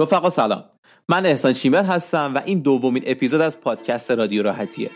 رفقا سلام. من احسان شیمر هستم و این دومین اپیزود از پادکست رادیو راحتیه.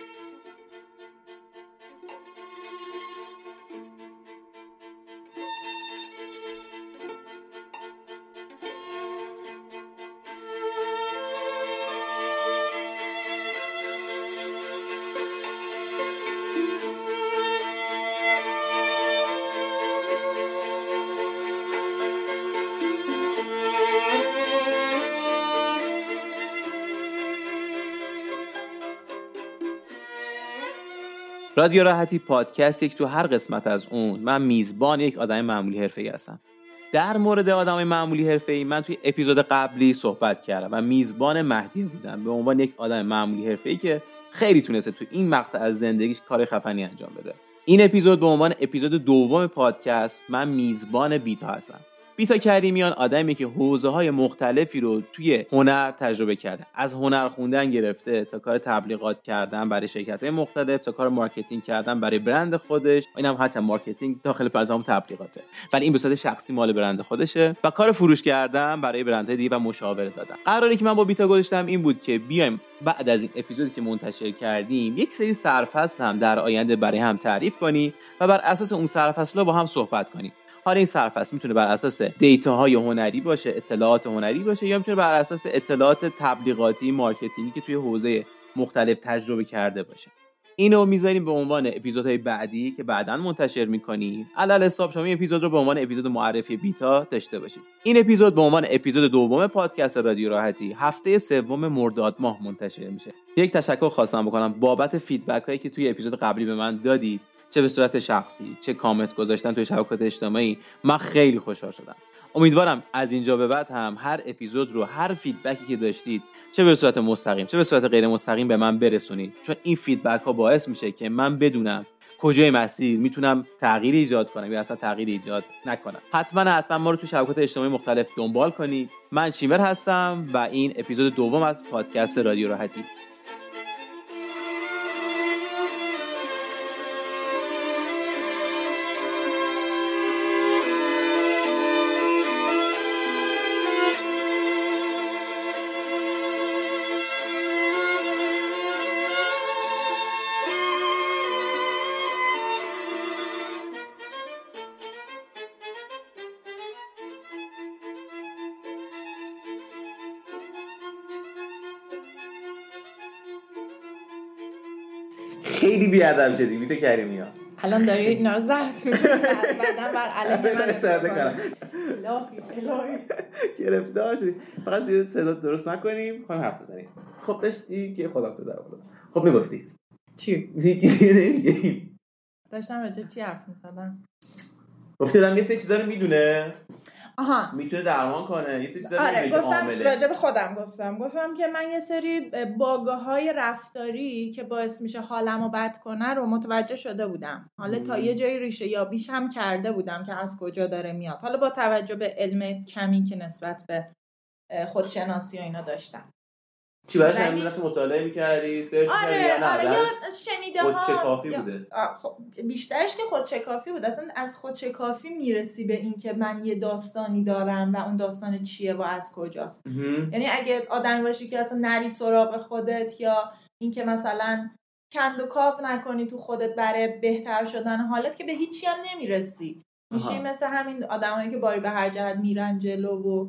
رادیو راحتی پادکست یک تو هر قسمت از اون. من میزبان یک آدم معمولی حرفه‌ای هستم. در مورد آدم معمولی حرفه‌ای من توی اپیزود قبلی صحبت کردم و میزبان مهدی بودم. به عنوان یک آدم معمولی حرفه‌ای که خیلی تونسته تو این مقطع از زندگیش کار خفنی انجام بده. این اپیزود به عنوان اپیزود دوم پادکست من میزبان بیتا هستم. بیتا کریمیان آدمی که حوزه های مختلفی رو توی هنر تجربه کرده. از هنر خوندن گرفته تا کار تبلیغات کردن برای شرکت های مختلف تا کار marketing کردن برای برند خودش. این هم حتی marketing داخل پرانتز هم تبلیغاته. ولی این به شخصی مال برند خودشه و کار فروش کردن برای برندهای دیگه و مشاوره دادن. قراری که من با بیتا گذاشتم این بود که بیایم بعد از این اپیزودی که منتشر کردیم یک سری سرفصل هم در آینده برای هم تعریف کنیم و بر اساس اون سرفصل با هم صحبت کنیم. حالا این سرفصل می‌تونه بر اساس data های هنری باشه اطلاعات هنری باشه یا می‌تونه بر اساس اطلاعات تبلیغاتی marketing ی که توی حوزه مختلف تجربه کرده باشه. اینو می‌ذاریم به عنوان اپیزودهای بعدی که بعدا منتشر می‌کنیم. علی‌الحساب شما این اپیزود رو به عنوان اپیزود معرفی بیتا داشته باشید. این اپیزود به عنوان اپیزود دوم پادکست رادیو راحتی هفته سوم مرداد ماه منتشر میشه. یک تشکر خواستم بکنم بابت feedback هایی که توی اپیزود قبلی به من دادید. چه به صورت شخصی چه کامنت گذاشتن توی شبکات اجتماعی من خیلی خوشحال شدم. امیدوارم از اینجا به بعد هم هر اپیزود رو هر feedback ی که داشتید چه به صورت مستقیم چه به صورت غیر مستقیم به من برسونید. چون این feedback ها باعث میشه که من بدونم کجای مسیر می‌تونم تغییر ایجاد کنم یا اصلا تغییر ایجاد نکنم. حتما حتما ما رو تو شبکات اجتماعی مختلف دنبال کنید. من چیمر هستم و این اپیزود دوم از پادکست رادیو راحتی. بیادب شدی بیت کریمی ها الان داری اینا رو می‌کنی بعدا بر علیه من استفاده کنم. گرفتار شدی. فقط زیاد صدا درست نکنیم خواهیم حرف بزنیم. خب داشتی که خودم صدا رو خب می‌گفتی. چی؟ داشتم راجع چی حرف می‌زدم؟ گفتی آدم یه سری چیزا رو می‌دونه. آها. می‌تونه درمان کنه. یه سری آره گفتم به خودم گفتم. گفتم که من یه سری باگاه های رفتاری که باعث میشه حالمو بد کنه رو متوجه شده بودم. حالا تا. یه جایی ریشه یابیش هم کرده بودم که از کجا داره میاد. حالا با توجه به علم کمی که نسبت به خودشناسی و اینا داشتم. چی براش ولی- رفتی مطالعه می‌کردی سرچ می‌کردی یا آره نه آره یا شنیده ها خودشکافی یا- بوده خب بیشترش که خودشکافی بود اصلا از خودشکافی می‌رسی به این که من یه داستانی دارم و اون داستان چیه و از کجاست. یعنی اگه آدمی باشی که اصلا نری سراغ خودت یا اینکه مثلا کند و کاف نکنی تو خودت برای بهتر شدن حالت که به هیچی هم نمی‌رسی میشی. مثل همین آدمایی که باری به هر جهت میرن جلو و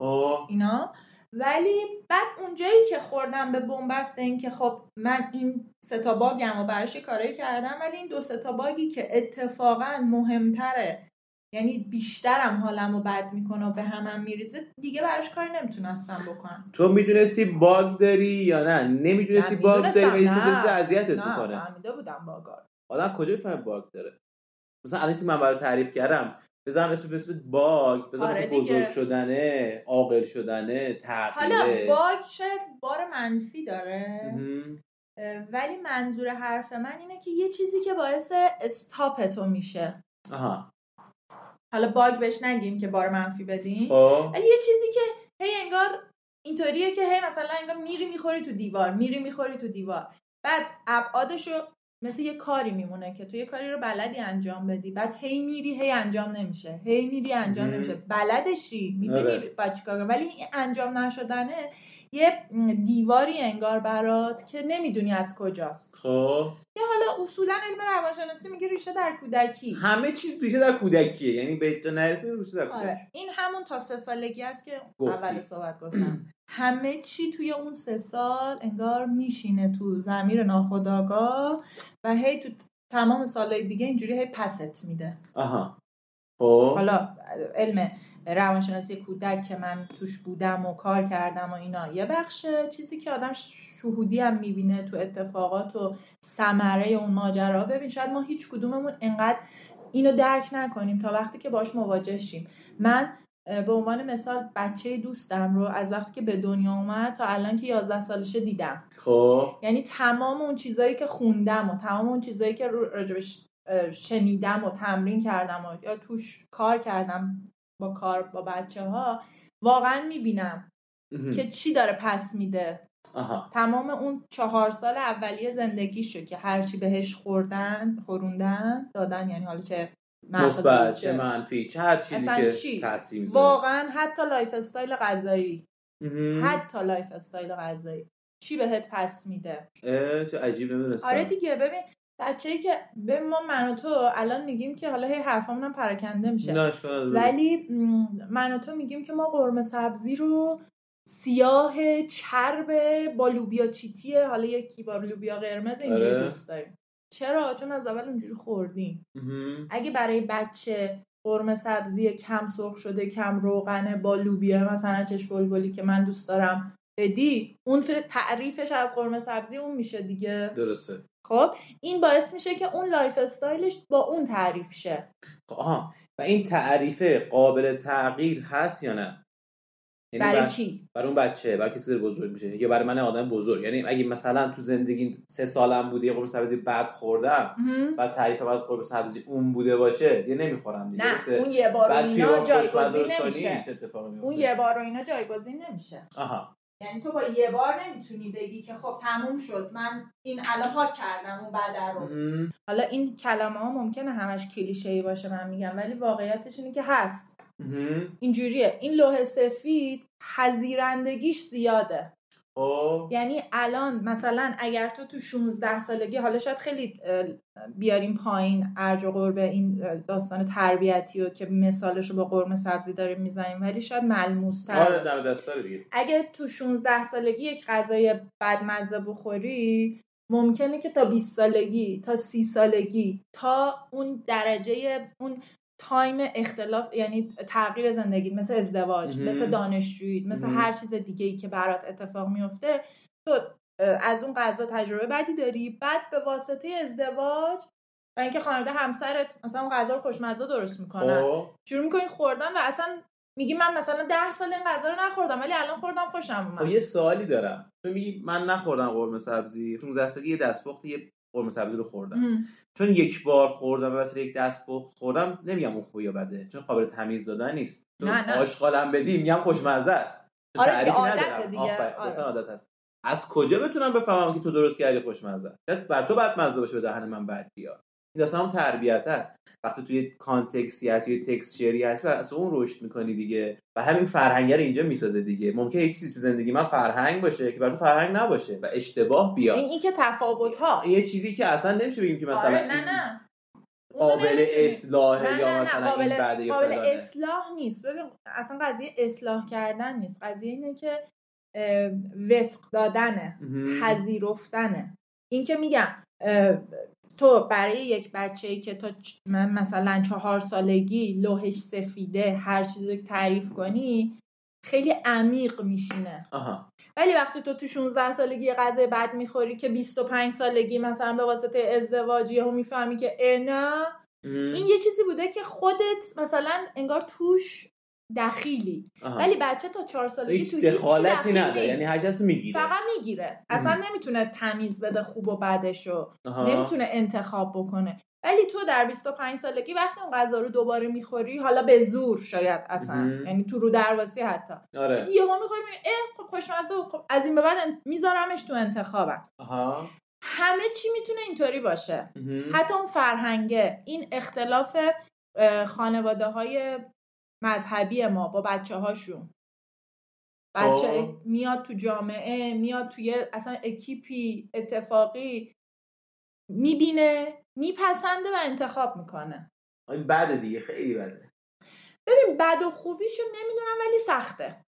آه. اینا ولی بعد اونجایی که خوردم به بنبست این که خب من این ستا باگم و براش کارایی کردم ولی این دو ستا باگی که اتفاقا مهمتره یعنی بیشترم حالم رو بد می‌کنه و به همم میریزه دیگه براش کاری نمی‌تونستم بکنم. تو می‌دونستی باگ داری یا نه؟ نمی‌دونستی نه، باگ داری ولی چیزی نه. اذیتت نه می‌کنه. فهمیده بودم باگار آدم کجا می‌فهمه باگ داره؟ مثلا الان من برای تعریف کردم؟ بزنم اسم اسم باگ بزنم آره اسم. بزرگ شدنه عاقل شدنه حالا تغییره باگ شاید بار منفی داره. ولی منظور حرف من اینه که یه چیزی که باعث استاپ تو میشه. آها. حالا باگ بهش نگیم که بار منفی بدیم. خب. ولی یه چیزی که هی انگار اینطوریه که هی مثلا انگار میری می‌خوری تو دیوار میری می‌خوری تو دیوار. بعد ابعادش رو مثل یه کاری میمونه که تو یه کاری رو بلدی انجام بدی بعد هی میری هی انجام نمیشه. هی میری انجام. نمیشه. بلدشی می‌دونی آره. باید چیکار. ولی این انجام نشدنه یه دیواری انگار برات که نمی‌دونی از کجاست. خب. حالا اصولا علم روانشناسی میگه ریشه در کودکی. همه چیز ریشه در کودکیه. یعنی به تو نرسه ریشه در کودکی آره این همون تا سه سالگی است که گفتی. اول صحبت گفتم. همه چی توی اون سه سال انگار میشینه تو زمیر ناخودآگاه و هی تو تمام سالهای دیگه اینجوری هی پست میده. آها. خب. حالا علم روانشناسی کودک که من توش بودم و کار کردم و اینا یه بخشه چیزی که آدم شهودی هم می‌بینه تو اتفاقات و ثمره اون ماجرا. ببین شاید ما هیچ کدوممون انقدر اینو درک نکنیم تا وقتی که باش مواجه شیم. من به عنوان مثال بچه دوستم رو از وقتی که به دنیا اومد تا الان که 11 سالشه دیدم. خب. یعنی تمام اون چیزایی که خوندم و تمام اون چیزایی که راجبش شنیدم و تمرین کردم و یا توش کار کردم با کار با بچه ها واقعا می‌بینم. که چی داره پس میده. آها. تمام اون چهار سال اولیه زندگیشو که هرچی بهش خوردن خوروندن دادن یعنی حالا چه مثبت چه- منفی چه هر چیزی که چی؟ تاثیر می‌ذاره. واقعا حتی lifestyle غذایی. حتی lifestyle غذایی. چی بهت پس میده؟ چه عجیب نمی‌دونستم آره دیگه ببین بچه‌ای که ببین ما من و تو الان میگیم که حالا هی حرفامون هم پراکنده میشه. ولی من و تو میگیم که ما قرمه سبزی رو سیاه چرب با لوبیا چیتیه. حالا یکی با لوبیا قرمز اینجوری آره. دوست داریم. چرا؟ چون از اول اونجوری خوردیم. اگه برای بچه قرمه سبزی کم سرخ شده کم روغنه با لوبیا مثلا چش بلبلی که من دوست دارم بدی اون تعریفش از قرمه سبزی اون میشه دیگه. درسته. خب این باعث میشه که اون lifestyle ش با اون تعریف شه. خب، آها. و این تعریفه قابل تغییر هست یا نه؟ برای بر- کی برای اون بچه برای کسی که بزرگ میشه یا برای من آدم بزرگ یعنی اگه مثلا تو زندگی سه سالم بوده یه قرمه سبزی بد خوردم. و تعریفم از قرمه سبزی اون بوده باشه یه نمی‌خورم دیگه نه؟ اون یه بار بعد اینا جایگزین نمیشه؟ اون یه بار و اینا جایگزین نمیشه آها یعنی تو با یه بار نمی‌تونی بگی که خب تموم شد من این الان ها کردم اون بعد رو. حالا این کلمه ها ممکنه همش کلیشه ای باشه من میگم ولی واقعیتش اینه که هست. اینجوریه. این لوح سفید پذیرندگیش زیاده. خب. یعنی الان مثلا اگر تو تو 16 سالگی حالا شاید خیلی بیاریم پایین ارج و قرب این داستان تربیتی و که مثالش رو با قرمه سبزی داریم می‌زنیم ولی شاید ملموس آره دم دست داره دیگه. اگه تو 16 سالگی یک غذای بدمزه بخوری ممکنه که تا 20 سالگی تا 30 سالگی تا اون درجه اون تایم اختلاف یعنی تغییر زندگی مثل ازدواج. مثل دانشجویی مثل. هر چیز دیگه ای که برات اتفاق میفته تو از اون غذا تجربه بدی داری بعد به واسطه ازدواج و اینکه خانواده همسرت مثلا اون غذا رو خوشمزه درست می‌کنن خب شروع می‌کنی خوردن و اصلا میگی من مثلا ده سال این غذا رو نخوردم ولی الان خوردم خوشم خب اومد یه سوالی دارم تو میگی من نخوردم قرمه سبزی 16 سالگی یه دستپخت یه قرمه سبزی رو خوردم ام. چون یک بار خوردم و یک دستپخت خوردم نمیگم اون خوبه یا بده چون قابل تمیز دادن نیست نه، نه. آشغالم بدی میگم خوشمزه است آره دیگه، عادته ندارم. دیگه. آره. عادت هست از کجا بتونم بفهمم که تو درست کردی خوشمزه است؟ شاید بر تو بدمزه باشه به دهن من بد بیاد این داستان هم تربیت هست وقتی توی کانتکسی هست یا تکسچری هست از اون رشد می‌کنی دیگه و همین فرهنگ رو اینجا می‌سازه دیگه. ممکنه یک چیزی تو زندگی من فرهنگ باشه که برای تو فرهنگ نباشه و اشتباه بیاد. این, این که تفاوت ها یه چیزی که اصلا نمیشه بگیم که مثلا آره نه نه. قابل نه، یا نه، نه، مثلا قابل, این بعده یا قابل فلانه. اصلاح نیست. ببین اصلا قضیه اصلاح کردن نیست. قضیه اینه که وفق دادنه. پذیرفتنه. این که میگم تو برای یک بچه ای که تا من مثلا چهار سالگی لوحش سفیده هر چیزی که تعریف کنی خیلی عمیق میشینه. آها. ولی وقتی تو تو 16 سالگی یه غذای بد می‌خوری که 25 سالگی مثلا به واسطه ازدواجی هم می‌فهمی که مهم. این یه چیزی بوده که خودت مثلا انگار توش دخیلی. آها. ولی بچه تا چهار سالگی تو دخالتی نداره. یعنی هر چیزی می‌گیره. فقط می‌گیره. اصلا نمی‌تونه تمیز بده خوب و بدشو. نمی‌تونه انتخاب بکنه. ولی تو در 25 سالگی وقتی اون غذا رو دوباره می‌خوری حالا به زور شاید اصلا. یعنی تو رو درواسی حتی. آره. یهو می‌خوری اه خب خوشمزه خب از این به بعد میذارمش تو انتخابم. آها. همه چی می‌تونه اینطوری باشه. حتی اون فرهنگه این اختلاف خانواده های مذهبی ما با بچه هاشون بچه خب. میاد تو جامعه میاد توی اصلا اکیپی اتفاقی می‌بینه میپسنده و انتخاب می‌کنه. این بده دیگه خیلی بده. ببین بد و خوبیشو نمی‌دونم ولی سخته.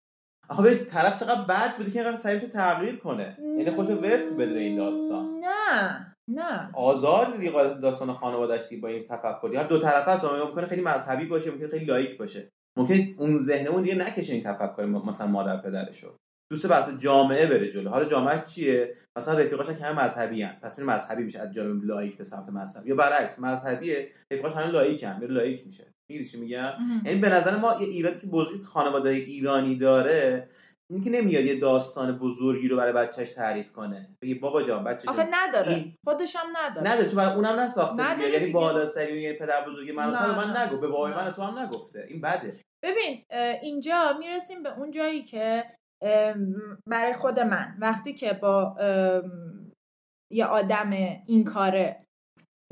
آخه ببین طرف چقدر بد بوده که اینقدر سعی تو تغییر کنه. یعنی خودشو وفق بده این داستان. نه نه. آزار دیگه داستان خانواده‌اش با این تفکری. هر دو طرفه است ممکنه خیلی مذهبی باشه ممکنه خیلی لائیک باشه. ممکن اون ذهن اون دیگه نکشه این تفکر مثلا مادر پدرشو. دوست بحث جامعه بره جلو. حالا جامعه چیه؟ مثلا رفیقاش که همه مذهبی ان پس میره مذهبی میشه از جانب لائیک به سمت مذهب. یا برعکس مذهبیه رفیقاش همه لائیک ان میره لائیک میشه. میگی چی میگم؟ یعنی به نظر ما یه ایرادی که بزرگی خانواده ایرانی داره این که نمیاد یه داستان بزرگی رو برای بچهش تعریف کنه. بگی بابا جان بچه آخه نداره. این... خودش هم نداره. نداره چون برای اونم نساخته نداره. یعنی. بالا سری یعنی پدر بزرگی من نه، من. نگو. به بابای. من تو هم نگفته. این بده. ببین اینجا می‌رسیم به اون جایی که ام، برای خود من وقتی که با ام، یه آدم این کاره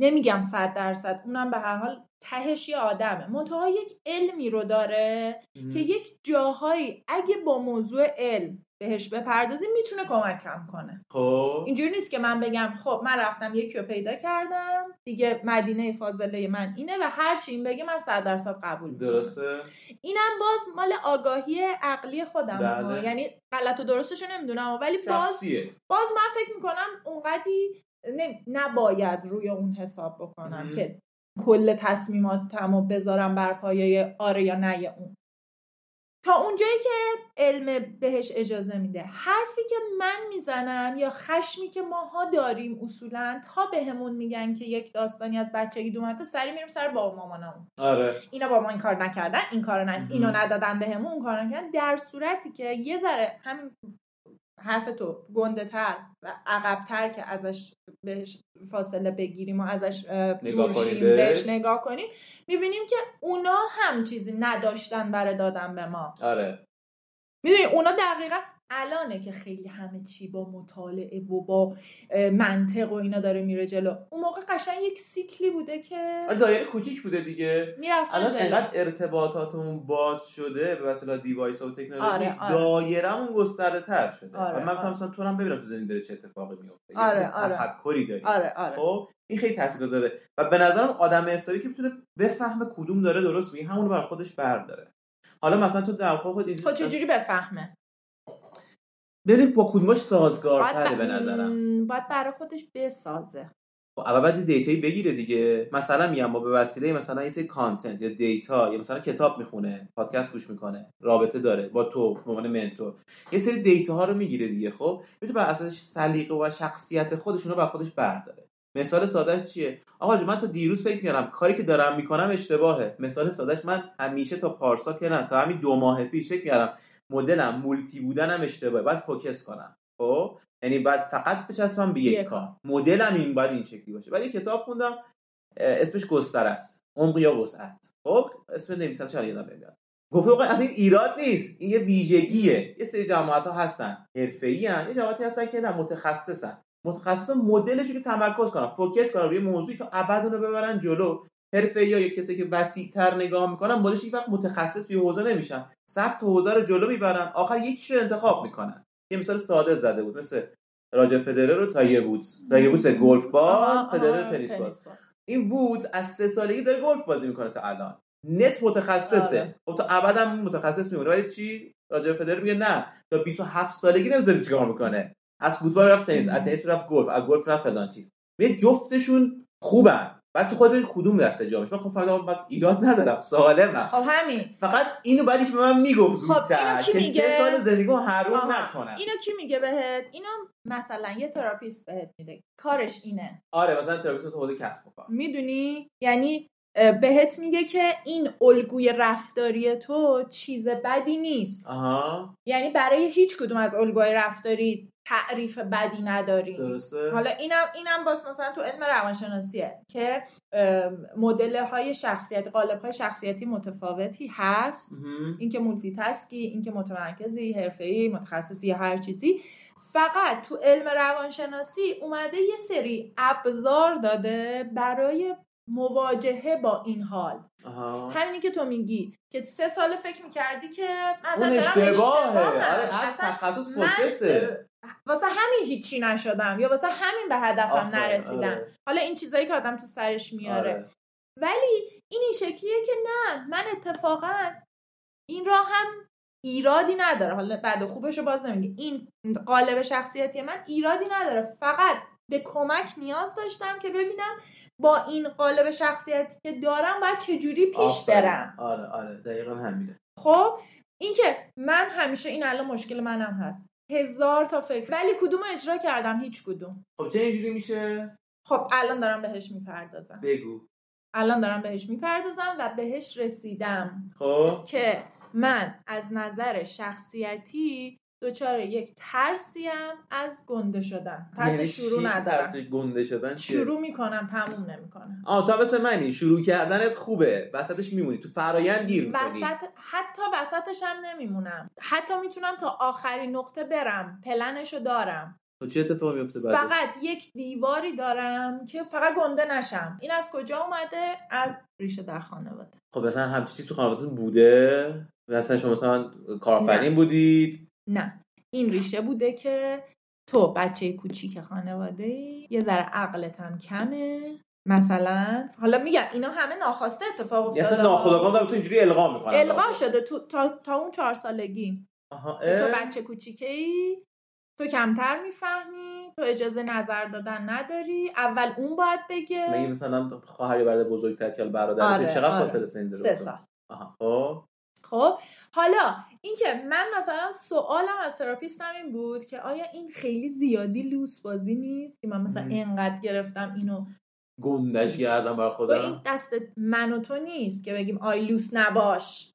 نمیگم صد درصد اونم به هر حال تهش یه آدمه. منتها یک علمی رو داره که یک جاهایی اگه با موضوع علم بهش بپردازی می‌تونه کمکم کنه. خب. اینجوری نیست که من بگم خب من رفتم یکی رو پیدا کردم دیگه مدینه فاضله من اینه و هر چی این بگه من صد درصد قبول می‌کنم. درسته. اینم باز مال آگاهی عقلی خودم بله. یعنی غلط و درستش رو نمی‌دونم ولی باز شخصیه. باز من فکر می‌کنم اونقدی نباید روی اون حساب بکنم مهم. که کل تصمیماتم رو بذارم بر پایه آره یا نه اون. تا اونجایی که علم بهش اجازه میده. حرفی که من می‌زنم یا خشمی که ماها داریم اصولا تا بهمون میگن که یک داستانی از بچگی دومته سری میریم سر بابا مامانمون. آره. اینا با ما این کار نکردن این کار نه. اینو ندادن بهمون اون کار نکردن. در صورتی که یه ذره همین حرف تو گنده تر و عقبتر که ازش بهش فاصله بگیریم و ازش اه، نگاه کنیم. بهش نگاه کنیم می‌بینیم که اونا هم چیزی نداشتن برای دادن به ما آره می‌دونی اونا دقیقا الانه که خیلی همه چی با مطالعه و با منطق و اینا داره میره جلو. اون موقع قشنگ یک سیکلی بوده که آره دایره کوچیک بوده دیگه. الان. انقدر ارتباطاتمون باز شده به وسیله دیوایس و تکنولوژی آره، آره. دایرمون گسترده تر شده. آره، و من آره. مثلا تو هم ببینم تو زندگی داره چه اتفاقی میفته آره، آره. تفکری داری. آره آره. خب این خیلی تاثیرگذاره. و به نظرم آدم حسابی که می‌تونه بفهمه کدوم داره درست میگه همون رو بر خودش برداره. حالا مثلا تو در واقع خود خب چجوری بفهمه؟ ببین با کدومش سازگارتره ب- به نظرم. باید برای خودش بسازه. خب اول بعد data یی بگیره دیگه. مثلا میگم با به وسیله مثلا یه سری content یا data یا مثلا کتاب می‌خونه پادکست گوش می‌کنه رابطه داره با تو به عنوان mentor. یه سری data ها رو می‌گیره دیگه خب؟ می‌تونه بر اساس سلیقه و شخصیت خودشون رو بر خودش برداره. مثال سادهش چیه؟ آقا جون من تا دیروز فکر می‌کردم کاری که دارم می‌کنم اشتباهه. مثال سادهش من همیشه تا پارسا که نه تا همین دو ماه پیش فکر می‌کردم مدلم multi بودنم اشتباهه. باید focus کنم. خب؟ یعنی باید فقط بچسبم به یک کار. مدلم این باید این شکلی باشه. بعد یه کتاب خوندم اسمش گستره است. عمق یا وسعت. خب؟ اسم نویسنده چرا یادم نمیاد. گفته آقا از این ایراد نیست. این یه ویژگیه. یه سری جماعت ها هستن. حرفه‌ای ان یه جماعتی هستن که نه متخصصن. متخصص مدلش که تمرکز کنن focus کنن روی موضوعی تا ابد اون رو ببرن جلو. حرفه یا کسی که وسیع‌تر نگاه می‌کنن مدلش یک وقت متخصص توی حوزه نمیشن. صد تا حوزه رو جلو می‌برن آخر یکیش رو انتخاب می‌کنن. یه مثال ساده زده بود مثل راجر فدرر و تایگر وودز. تایگر وودز گلف باز فدرر تنیس باز. این وود از سه سالگی داره گلف بازی می‌کنه تا الان. نت متخصصه. آره. خب تا ابد هم متخصص میمونه. ولی چی؟ راجر فدرر میگه نه. تا 27 سالگی نمی‌ذاره چیکار می‌کنه. از فوتبال رفت تنیس از تنیس رفت گلف از گلف رفت فلان چیز. میگه جفتشون خوبن. بعد تو خود ببین کدوم دسته جا میشه. من خب فهمیدم پس ایراد ندارم سالمم. خب همین. فقط اینو بعدی که به من می‌گفت خب، زودتر اینو کی که میگه؟ سه سال زندگیمو حروم. نکنم. اینو کی میگه بهت؟ اینو مثلا یه تراپیست بهت میده. کارش اینه. آره مثلا تراپیست حوزه کسب و کار می‌دونی؟ یعنی بهت میگه که این الگوی رفتاری تو چیز بدی نیست. آها. یعنی برای هیچ کدوم از الگوهای رفتاری تعریف بدی نداریم. درسته؟ حالا اینم اینم باز مثلا تو علم روانشناسیه که مدل های شخصیت قالب های شخصیتی متفاوتی هست. اینکه مولتی تسکی اینکه متمرکزی حرفه‌ای متخصصی هر چیزی. فقط تو علم روانشناسی اومده یه سری ابزار داده برای مواجهه با این حال. آها. همینی که تو میگی که سه سال فکر می‌کردی که اون اشتباهه. آره از تخصص فوکسه. واسه همین هیچی نشدم یا واسه همین به هدفم نرسیدم. آره. حالا این چیزایی که آدم تو سرش میاره. آره. ولی این این شکلیه که نه من اتفاقا این را هم ایرادی نداره. حالا بعد خوبش رو باز نمیگه این قالب شخصیتی من ایرادی نداره. فقط به کمک نیاز داشتم که ببینم با این قالب شخصیتی که دارم باید چجوری پیش. برم. آره آره دقیقا همینه. خب اینکه من همیشه این الان مشکل منم هست. هزار تا فکر. ولی کدوم اجرا کردم؟ هیچ کدوم. خب چه اینجوری میشه؟ خب الان دارم بهش می‌پردازم. بگو. الان دارم بهش می‌پردازم و بهش رسیدم خب. که من از نظر شخصیتی دچار یک ترسیم از گنده شدن. ترس یعنی شروع ندارم. ترس گنده شدن؟ شروع می‌کنم تموم نمی‌کنم. آه تا مثل منی شروع کردنت خوبه وسطش میمونی تو فرایند گیر می‌کنی. وسط حتی وسطش هم نمیمونم. حتی می‌تونم تا آخرین نقطه برم پلنشو دارم. خب چه اتفاقی میفته بعدش؟ فقط یک دیواری دارم که فقط گنده نشم. این از کجا اومده؟ از ریشه در خانواده. خب مثلا چیزی تو خانوادتون بوده؟ مثلا شما مثلا کارآفرین. بودید؟ نه. این ریشه بوده که تو بچه کوچیک خانواده ای یه ذره عقلت هم کمه. مثلا حالا میگم اینا همه ناخواسته اتفاق افتاده اصلا ناخودآگاه تو اینجوری القا می‌کنم القا شده تو تا, تا اون چهار سالگی. آها تو؟ بچه کوچیکه ای تو کمتر می‌فهمی تو اجازه نظر دادن نداری. اول اون باید بگه. مگه مثلا خواهر یا برادر بزرگتر که برادر آره، چقدر آره. فاصله سنی داره سه؟ سال. آها خب. خب حالا اینکه من مثلا سوالم از تراپیستم این بود که آیا این خیلی زیادی لوس بازی نیست؟ که من مثلا مم. اینقدر گرفتم اینو. گندش کردم برای و خودم این دست من و تو نیست که بگیم آی لوس نباش.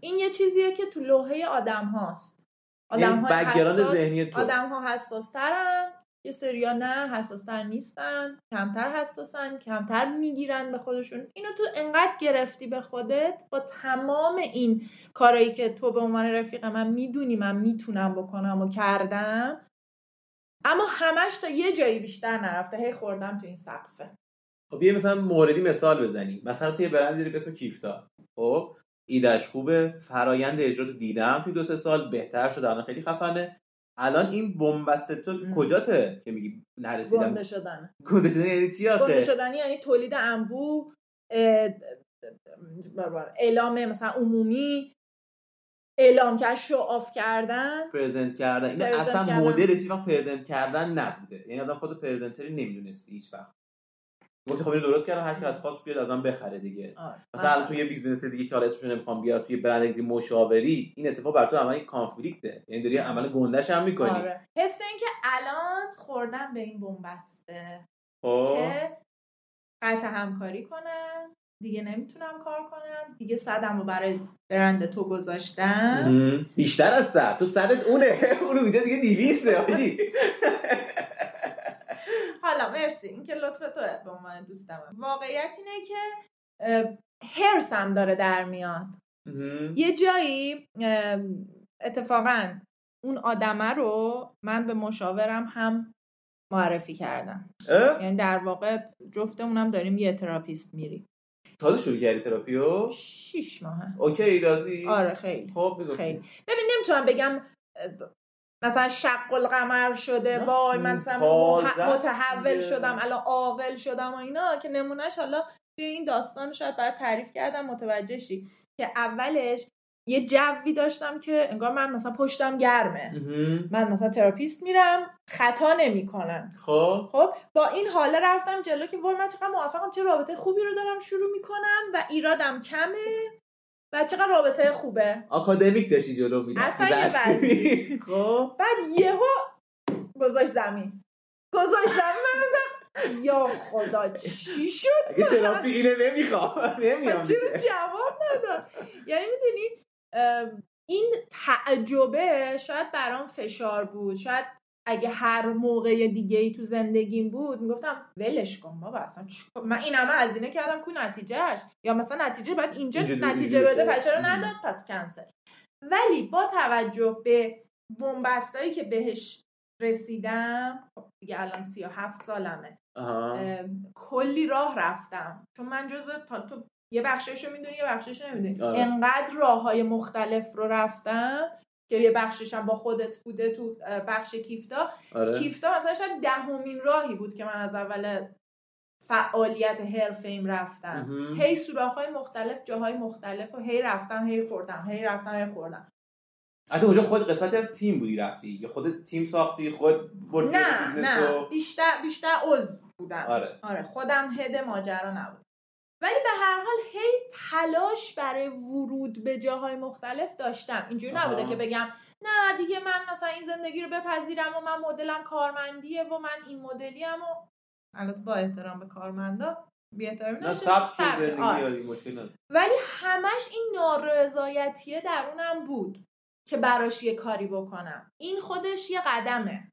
این یه چیزیه که تو لوحه آدم هاست. یعنی آدم های background حساس ذهنی تو. آدم ها حساسترن. یه سریا نه حساستر نیستن کمتر حساسن کمتر می‌گیرن به خودشون. اینو تو انقدر گرفتی به خودت با تمام این کارایی که تو به عنوان رفیق من می‌دونی من می‌تونم بکنم و کردم اما همش تا یه جایی بیشتر نرفته. هی خوردم تو این سقفه. خب یه مثلا موردی مثال بزنی مثلا تو یه داری به اسم کیفتا. خب ایدش خوبه فرایند اجرا تو دیدم تو دو سه سال بهتر شده الان خیلی خفنه. الان این بنبست تو. کجاته که میگی نرسیدم؟ گنده شدن. گنده شدن یعنی چی گنده آخه شدنی یعنی تولید انبوه اعلام مثلا عمومی اعلام کرد شو آف کردن. پرزنت کردن. این اصلا. مدل هیچ وقت پرزنت کردن نبوده. یعنی آدم خود پرزنتری نمی‌دونستی هیچ وقت گفتی خب اینو درست کردم هر کی از خواست بیاد از من بخره دیگه. آره. مثلا الان تو یه business دیگه که حالا اسمش نمی‌خوام بیارم توی برند مشاوری این اتفاق برا تو عملا conflict ه. یعنی داری عمل گندش هم می‌کنی. آره. حس این که الان خوردم به این بنبسته خب. که قطع همکاری کنم دیگه نمی‌تونم کار کنم دیگه صدم رو برای برند تو گذاشتم. بیشتر از صد. تو صدت اونه. اون اونجا دیگه دیویسته آجی. حالا مرسی. این که لطف توه به عنوان دوستم واقعیت اینه که هرسم داره در میاد. یه جایی اتفاقا اون آدمه رو من به مشاورم هم معرفی کردم. یعنی در واقع جفتمونم داریم یه therapist میریم. تازه شروع کردی تراپیو شیش ماهه. okay راضی؟ آره خیلی. خب خیلی. ببین نمی‌تونم بگم مثلا شق القمر شده وای من مثلا متحول. شدم الان عاقل شدم و اینا که نمونهش حالا توی این داستان شاید برای تعریف کردم متوجه شی که اولش یه جوی داشتم که انگار من مثلا پشتم گرمه. من مثلا تراپیست میرم خطا نمی‌کنم خب خب با این حاله رفتم جلو که وای من چقدر موفقم چه رابطه خوبی رو دارم شروع می‌کنم و ایرادم کمه و چقدر رابطه خوبه. آکادمیک داشتی جلو می‌رفتی اصلا یه بستی. خب. بعد یهو گذاشت زمین. گذاشت زمین من گفتم یا خدا چی شد؟ اگه ترافیک اینه نمی‌خوام نمیام چرا جواب نداد؟ یعنی می‌دونی این تعجبه شاید برام فشار بود. شاید اگه هر موقع دیگه ای تو زندگیم بود می‌گفتم ولش کن بابا اصلا من این همه هزینه کردم کو نتیجهش یا مثلا نتیجه باید اینجا نتیجه بده پس چرا نداد پس کنسل. ولی با توجه به بنبستایی که بهش رسیدم خب دیگه الان سی و هفت سالمه. کلی راه رفتم. چون من جز تا تو یه بخششو می‌دونی یه بخششو نمی‌دونی. آره. انقدر راه های مختلف رو رفتم که یه بخشش هم با خودت بوده تو بخش کیفتا. آره. کیفتا مثلا شاید دهمین راهی بود که من از اول فعالیت حرفه ایم رفتم هی سوراخ های مختلف جاهای مختلف و هی رفتم هی خوردم هی رفتم هی خوردم. حتی اونجا خود قسمتی از تیم بودی رفتی؟ یا خود تیم ساختی؟ خود نه نه. بیشتر بیشتر عضو بودم. آره. آره. خودم هد ماجرا نبود. ولی به هر حال هی تلاش برای ورود به جاهای مختلف داشتم. اینجوری نبوده که بگم نه دیگه من مثلا این زندگی رو بپذیرم و من مدلم کارمندیه و من این مدلی و البته با احترام به کارمندا بی احترامی نه سبک زندگی آره. مشکل ولی همش این نارضایتیه درونم بود که براش یه کاری بکنم. این خودش یه قدمه.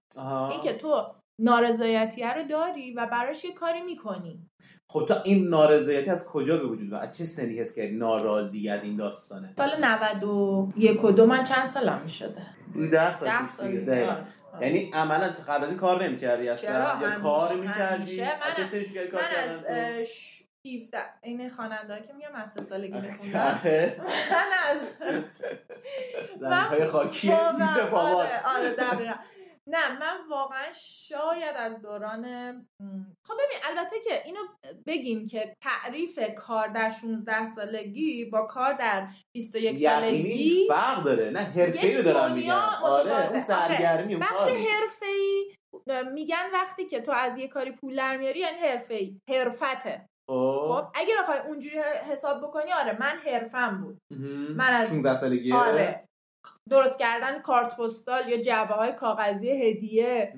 این که تو نارضایتیه رو داری و براش یه کاری می‌کنی. خب تو این نارضایتی از کجا به وجود از چه سنی حس کردی ناراضی از این داستانه؟ سال 91 و دو من چند سالم می‌شده؟ 10 سال 10 سال یعنی عملا قبل از این کار نمی‌کردی اصلا؟ یا کار می‌کردی؟ چه سری کار کردن 17 این خواننده که میگم از سه سالگی میخوندم. من از زنهای خاکی نیست پاوان آره دقیقا. نه من واقعا شاید از دوران خب ببین البته که اینو بگیم که تعریف کار در 16 سالگی با کار در 21 سالگی فرق داره نه حرفه‌ای رو دارم میگم. آره اون سرگرمی بخش حرفه‌ای میگن وقتی که تو از یه کاری پول در میاری یعنی حرفه‌ای حرفته. خب. خب اگه بخوای اونجوری حساب بکنی آره من حرفم بود. من از 16 سالگی آره. درست کردن کارت پستال یا جعبه های کاغذی هدیه.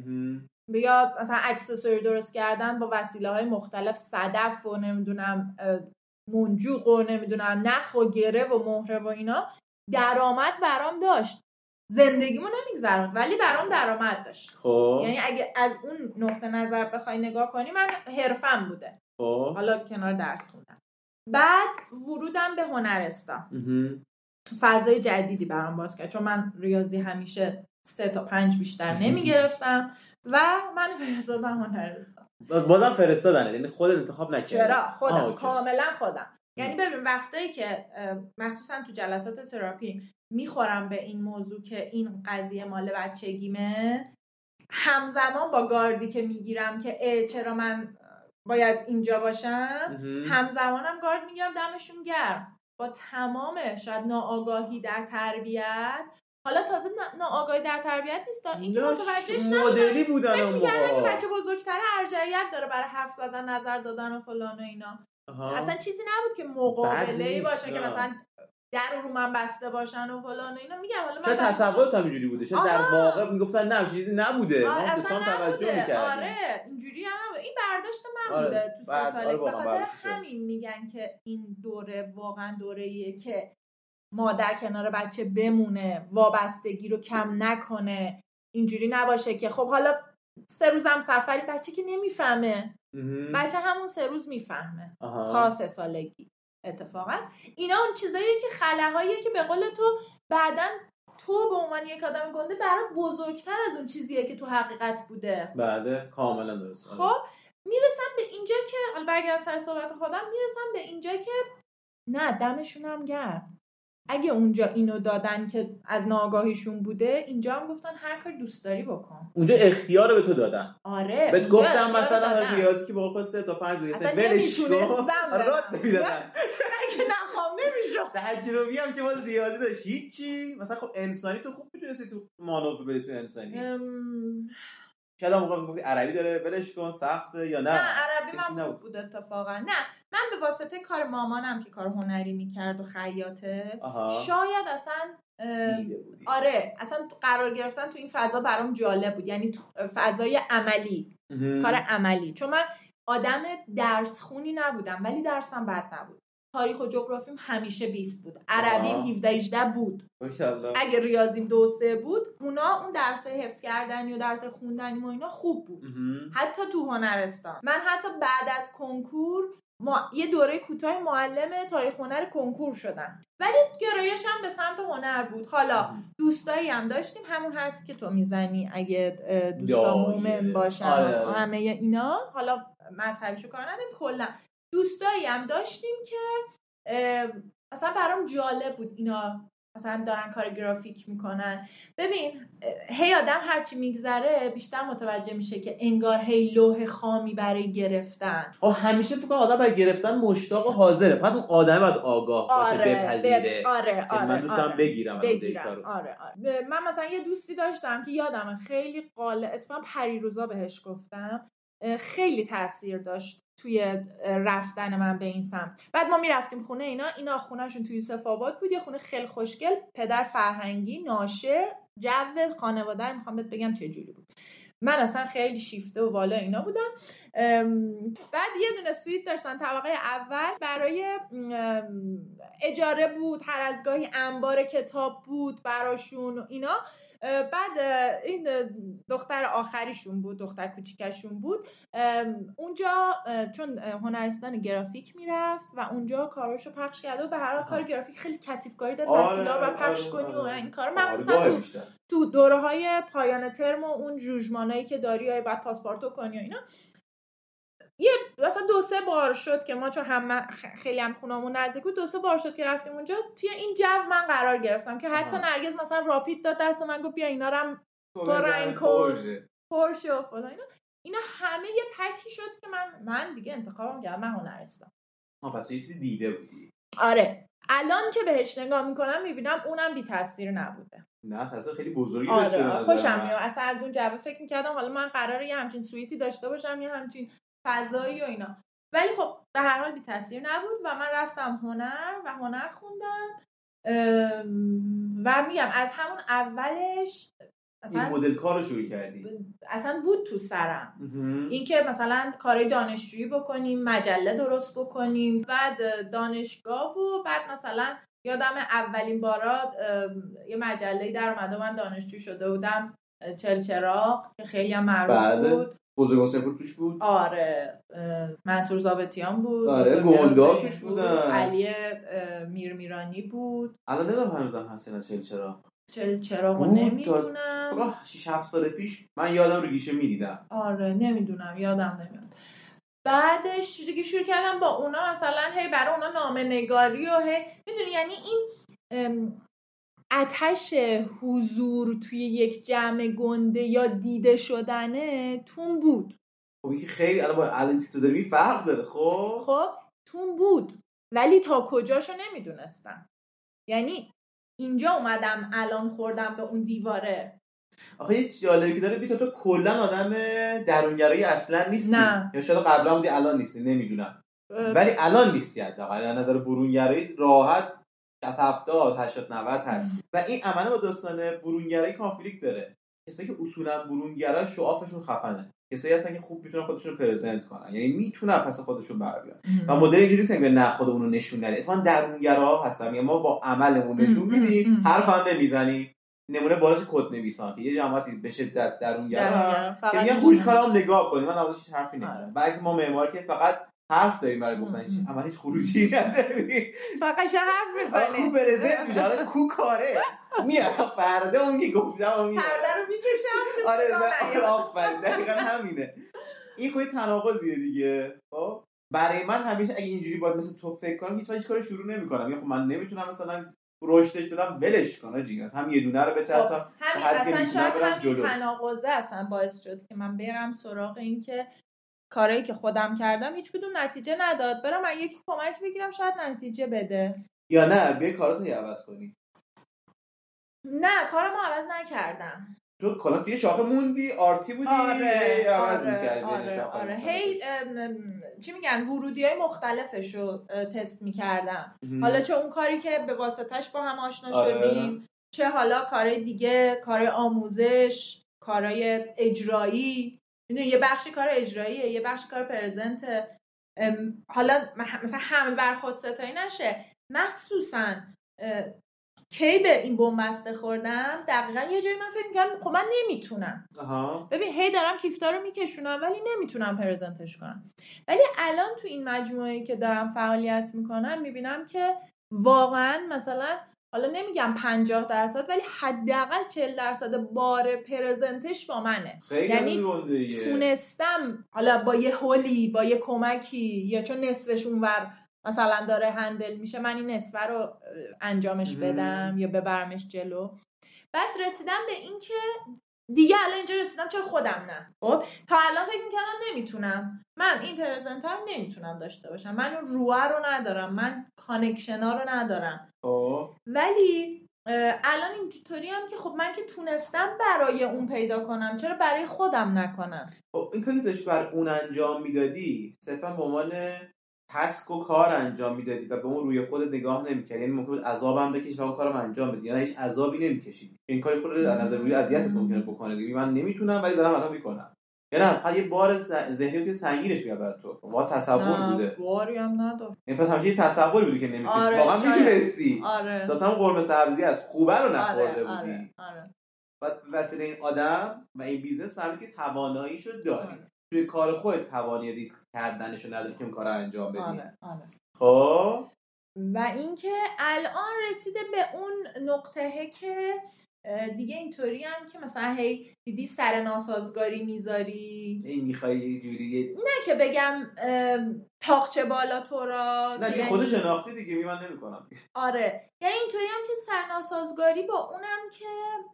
یا مثلا اکسسوری درست کردن با وسیله های مختلف صدف و نمی‌دونم منجوق و نمی‌دونم نخ و گره و مهره و اینا درآمد برام داشت. زندگیمو نمیگذروند ولی برام درآمد داشت. خب. یعنی اگه از اون نقطه نظر بخوای نگاه کنی من حرفم بوده. خب. حالا کنار درس خوندم. بعد ورودم به هنرستان. فضای جدیدی برام باز کرد. چون من ریاضی همیشه سه تا پنج بیشتر نمی گرفتم و من فرستادم هنرستان بازم فرستادن یعنی خودت انتخاب نکردی. چرا؟ خودم. کاملا خودم. یعنی ببین وقتایی که مخصوصا تو جلسات تراپی می‌خورم به این موضوع که این قضیه مال بچگیمه همزمان با گاردی که می‌گیرم که چرا من باید اینجا باشم همزمانم گارد می‌گیرم دمشون گرم. با تمام شاید ناآگاهی در تربیت. حالا تازه ناآگاهی در تربیت نیست اینکه متوجهش مدلی بودن اون موقع. بچه بزرگتر ارجعیت داره برای حرف زدن نظر دادن و فلان و اینا. اصلا چیزی نبود که مقابله باشه که مثلا در رو من بسته باشن و فلان و اینا. میگم حالا من تصورت هم اینجوری بوده؟ شاید در واقع می‌گفتن نه چیزی نبوده. ما اصلا توجه می‌کردیم. آره اینجوری هم این برداشت من آره. بوده تو سه سالی آره همین میگن که این دوره واقعا دوره ایه که مادر کنار بچه بمونه وابستگی رو کم نکنه. اینجوری نباشه که. خب حالا سه روزم سفری بچه که نمی‌فهمه. بچه همون سه روز می‌فهمه. تا سه سالگی. اتفاقا. اینا اون چیزایی که خلاهایی که به قول تو بعدا تو به عنوان یک آدم گنده برات بزرگتر از اون چیزیه که تو حقیقت بوده. بله کاملا درست. خب می‌رسم به اینجا که برگردم سر صحبت خودم می‌رسم به اینجا که نه دمشون هم گرم. اگه اونجا اینو دادن که از ناگاهیشون بوده اینجا هم گفتن هر کار دوست داری بکن. اونجا اختیار به تو دادن. آره بهت گفتم مثلا ریاضی که با سه تا پنج روی ولش کن. رات نمی‌دادن. اگه نخوام نمیشم تجربی هم که باز ریاضی داشت. هیچی. مثلا خب انسانی تو خوب می‌تونستی تو مانور بدی تو انسانی. شاید موقع گفتی عربی داره ولش کن سخته یا نه؟ نه عربی من خوب بود اتفاقا. نه. واسطه کار مامانم که کار هنری می‌کرد و خیاطه شاید اصلا آره اصلا قرار گرفتن تو این فضا برام جالب بود. یعنی تو فضای عملی کار عملی. چون من آدم درس خونی نبودم ولی درسم بد نبود. تاریخ و جغرافیم همیشه 20 بود. عربیم 17 18 بود. اگه ریاضیم دو سه بود اونا اون درس حفظ کردنی و درس خوندنی و اینا خوب بود. حتی تو هنرستان. من حتی بعد از کنکور ما یه دوره کوتاه معلم تاریخ هنر کنکور شدم ولی گرایش هم به سمت هنر بود. حالا دوستایی هم داشتیم. همون حرفی که تو می‌زنی اگه دوستا مومن باشن آره، آره. همه اینا. حالا مذهبیشو کار ندیم کلا. دوستایی هم داشتیم که اصلا برام جالب بود اینا مثلا دارن کار گرافیک می‌کنن. ببین هی آدم هرچی میگذره بیشتر متوجه میشه که انگار هی لوح خامی برای گرفتن. آه همیشه فکر آدم برای گرفتن مشتاق و حاضره. فقط اون آدم باید آگاه باشه آره بپذیره. آره آره من دوستم آره بگیرم, بگیرم. رو. آره آره. من مثلا یه دوستی داشتم که یادم خیلی قاله اتفاقا پریروزا بهش گفتم. خیلی تاثیر داشت. توی رفتن من به این سمت. بعد ما می‌رفتیم خونه اینا اینا خونهشون توی یوسف آباد بود یه خونه خیلی خوشگل پدر فرهنگی ناشر جو خانواده رو می‌خوام بهت بگم چه جوری بود. من اصلا خیلی شیفته و والا اینا بودم. بعد یه دونه سویت داشتن طبقه اول برای اجاره بود هر از گاهی انبار کتاب بود براشون اینا. بعد این دختر آخریشون بود دختر کوچیکشون بود. اونجا چون هنرستان گرافیک می‌رفت و اونجا کاراشو پخش کرده و به هر کار گرافیک خیلی کثیف داد آره، و پخش آره، کنی و آره. این کار مخصوصا تو تو دوره های پایان ترم و اون جوجمانایی که داری های بعد پاسپورتو کنی و اینا. یه مثلا دو سه بار شد که ما چون هم خیلی هم خونمون نزدیک بود دو سه بار شد که رفتیم اونجا. توی این جو من قرار گرفتم که حتی نرگز مثلا راپید داد دست من گفت بیا اینا رو تو رنگ پرشه و فلان. اینا اینا همه یه پکی شد که من من دیگه انتخابم کردم من هنرستان آه پس یه چیزی دیده بودی. آره. الان که بهش نگاه می‌کنم می‌بینم اونم بی تاثیر نبوده. نه تاثیر خیلی بزرگی آره. داشته آره. خوشم میاد اصلا از اون جوه فکر می‌کردم حالا من قراره یه همچین سویتی داشته باشم یه همچین فضایی و اینا. ولی خب به هر حال بی تاثیر نبود و من رفتم هنر و هنر خوندم. و میگم از همون اولش اصلا این مدل کار رو شروع کردی؟ اصلا بود تو سرم. اینکه مثلا کارهای دانشجویی بکنیم مجله درست بکنیم بعد دانشگاه و بعد مثلا یادم اولین بارات یه مجله در اومده من دانشجو شده بودم چلچراغ که خیلی هم معروف بله. بود. بزرگ حسین توش بود. آره منصور زابتیان بود آره گندا توش بودن. علی میرمیرانی بود. الان نمی‌دونم هنوزم هستن چل چرا. چل چرا نمی‌دونم. 6 7 سال پیش من یادم رو گیشه می‌دیدم. آره نمی‌دونم یادم نمیاد. بعدش دیگه شروع کردم با اونا مثلا هی برای اونا نامه نگاری و هی می‌دونی یعنی این اتش حضور توی یک جمع گنده یا دیده شدنه تون بود. خب که خیلی الان با الان تو داری؟ فرق داره خب؟ خب تون بود. ولی تا کجاشو نمی‌دونستم. یعنی اینجا اومدم الان خوردم به اون دیواره. آخه یه جالبی که داره بیتا تو کلا آدم درونگرایی اصلا نیستی. نه. یا شاید قبلا بودی الان نیستی نمی‌دونم. ولی الان نیستی حداقل. نظر برونگرایی راحت از 70 80 90 هست. و این عملا با داستان برونگرایی کانفلیکت داره. کسایی که اصولا برونگرا شعافشون خفنه. کسایی هستن که خوب می‌تونن خودشون رو پرزنت کنن. یعنی می‌تونن پس خودشون بر بیان. و مدل اینجوری نیست که نه خودمون رو نشون نده. اتفاقا درونگرا هستن. یعنی ما با عملمون نشون میدیم حرف هم نمی‌زنیم. نمونه بازی کد نویسان که یه جماعتی به شدت درونگرا که میگن خوش کارم نگاه کنیم من اولش حرفی نمی‌زنم. آره. برعکس ما معمار که فقط حرف داریم برای گفتن هیچ اما هیچ خروجی نداری؟ فقط حرف بزنی خوب برزنت میشه. حالا کو کاره؟ میاد. فردا اون که گفتم اون میاد. فردا رو می‌کشم آره آفرین. دقیقا همینه. این کوی تناقضیه دیگه. خب؟ برای من همیشه اگه اینجوری باید مثل تو فکر کنم هیچ هیچ کاری شروع نمی‌کنم. خب من نمی‌تونم مثلا رشدش بدم ولش کنه جیگه هم یه دونه رو بچسبم خب همین اصلا شاید همین تناقضه اصلا باعث شد که من برم سراغ این که کارایی که خودم کردم هیچ کدوم نتیجه نداد. برم من یکی کمک بگیرم شاید نتیجه بده. یا نه بیا کاراتو عوض کنی. نه کارمو عوض نکردم. تو کلا یه شاخه موندی آرتی بودی آره عوض آره آره, آره. هی چی میگن ورودی های مختلفش رو تست می‌کردم. حالا چه اون کاری که به واسطش با هم آشنا آره. شدیم چه حالا کارهای دیگه کارهای آموزش کارهای اجرایی. می‌دونی یه بخشی کار اجراییه یه بخشی کار پرزنت. حالا مثلا حمل بر خود ستایی نشه. مخصوصا کی به این بنبسته خوردم؟ دقیقا یه جایی من فکر می‌کنم خب من نمی‌تونم. ببین هی دارم کیفتا رو میکشونم ولی نمی‌تونم پرزنتش کنم. ولی الان تو این مجموعه که دارم فعالیت می‌کنم می‌بینم که واقعا مثلا حالا نمیگم 50 درصد ولی حداقل 40 درصد بار پرزنتش با منه. یعنی تونستم حالا با یه هولی با یه کمکی یا چون نصفش اونور مثلا داره handle میشه من این نصفه رو انجامش بدم یا ببرمش جلو. بعد رسیدم به اینکه دیگه الان اینجا رسیدم چرا خودم نه؟ خب تا الان فکر می‌کردم نمی‌تونم. من این presenter نمی‌تونم داشته باشم. من اون روح رو ندارم. من connection رو ندارم. خب. ولی الان اینطوری هم که خب من که تونستم برای اون پیدا کنم. چرا برای خودم نکنم؟ خب این کاری داشت بر اون انجام می‌دادی صرفا به عنوان تسک و کار انجام می‌دادی و به اون روی خود نگاه نمی‌کردی. یعنی ممکن بود عذابم بکش و اون کارم انجام بدی. یعنی هیچ عذابی نمی‌کشید این کاری خود در نظر روی اذیتت ممکنه بکنه دیگه. من نمی‌تونم ولی دارم الان می‌کنم. یعنی نه یه بار ذهنی که سنگینش میاد برای تو. ما تصور بوده. باری هم نداره این پس همیشه تصوری بودی که نمی‌تونی آره واقعا می‌تونستی. آره. داستان قرمه سبزی از خوبه رو نخورده آره. بودی. آره. بعد وسیله این آدم و این business فهمیدی تواناییشو داری آره. توی کار خود توانی ریسک کردنشو نداری که اون کار انجام بدی. آره. آره. خب؟ و اینکه الان رسیده به اون نقطه که دیگه اینطوری هم که مثلا هی دیدی سر ناسازگاری می‌ذاری. این می‌خوای یه جوری نه که بگم تاقچه بالا تو را. نه دیگه خودش شناختی دیگه من نمی‌کنم. آره. یعنی اینطوری هم که سر ناسازگاری با اونم که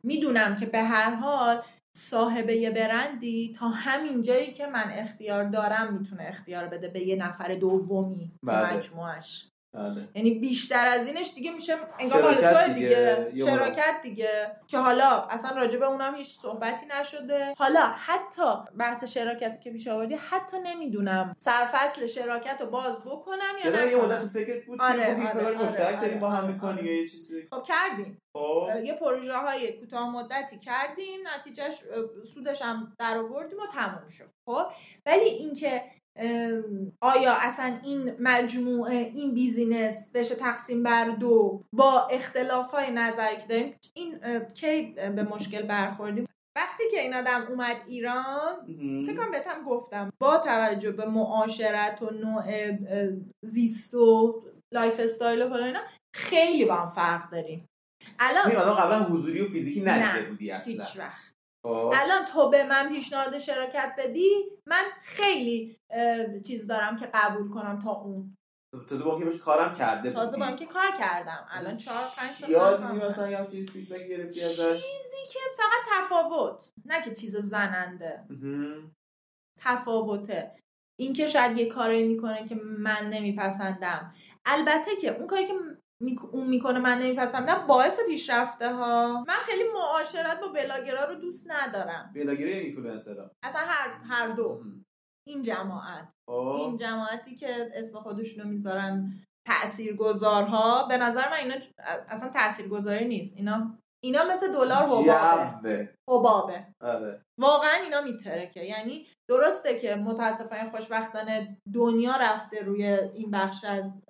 می‌دونم که به هر حال صاحبه یه برندی تا همین جایی که من اختیار دارم می‌تونه اختیار بده به یه نفر دومی بله. مجموعش بله. یعنی بیشتر از اینش دیگه میشه انگار مال تو دیگه, دیگه. شراکت دیگه. که حالا اصلا راجع به اونم هیچ صحبتی نشده. حالا حتی بحث شراکت که پیش آوردی حتی نمی‌دونم سرفصل شراکت رو باز بکنم یا نه یه مدت فکرت بود آره، که آره، آره، مشترک آره، داریم با هم آره، می‌کنی آره. یا یه چیزی؟ خب کردیم. خب. یه پروژه های کوتاه مدتی کردیم. نتیجهش سودش هم در آوردیم و تموم شد. خب ولی اینکه آیا اصلا این مجموعه این بیزینس بشه تقسیم بر دو با اختلاف های نظری که داریم؟ این کی به مشکل برخوردیم؟ وقتی که این آدم اومد ایران فکر کنم بهتم گفتم با توجه به معاشرت و نوع زیست و lifestyle و اینا خیلی با هم فرق داریم. الان این آدم قبلا حضوری و فیزیکی ندیده بودی اصلا. هیچ وقت. الان تو به من پیشنهاد شراکت بدی من خیلی چیز دارم که قبول کنم تا اون. تازه با بهش کارم کرده تازه با که کار کردم. الان چهار پنج سال یادی مثلا یه چیز feedback گرفتی ازش؟ چیزی که فقط تفاوت. نه که چیز زننده. تفاوته. اینکه شاید یه کاری می‌کنه که من نمیپسندم. البته که اون کاری که اون می‌کنه من نمیپسندم باعث پیشرفته ها من خیلی معاشرت با بلاگرا رو دوست ندارم. بلاگرا یا اینفلوئنسرا اصلا هر هر دو. این جماعت. آه. این جماعتی که اسم خودشونو می‌ذارن تاثیرگذارها به نظر من اینا اصلا تاثیرگذاری نیست. اینا اینا مثل دلار حبابه. حبابه. آره. واقعا اینا میترکه. یعنی درسته که متاسفانه خوشبختانه دنیا رفته روی این بخش از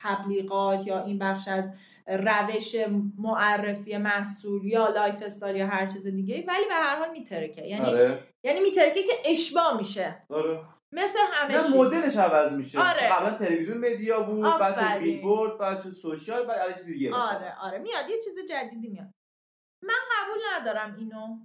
تبلیغات یا این بخش از روش معرفی محصول یا lifestyle یا هر چیز دیگه ولی به هر حال میترکه. یعنی آره. یعنی میترکه که اشباع میشه. آره. مثل همه نه مدلش عوض میشه. آره. قبلا تلویزیون media بود بعد بیلبورد بعد social بعد هر چیز دیگه آره آره. میاد یه چیز جدیدی میاد. من قبول ندارم اینو.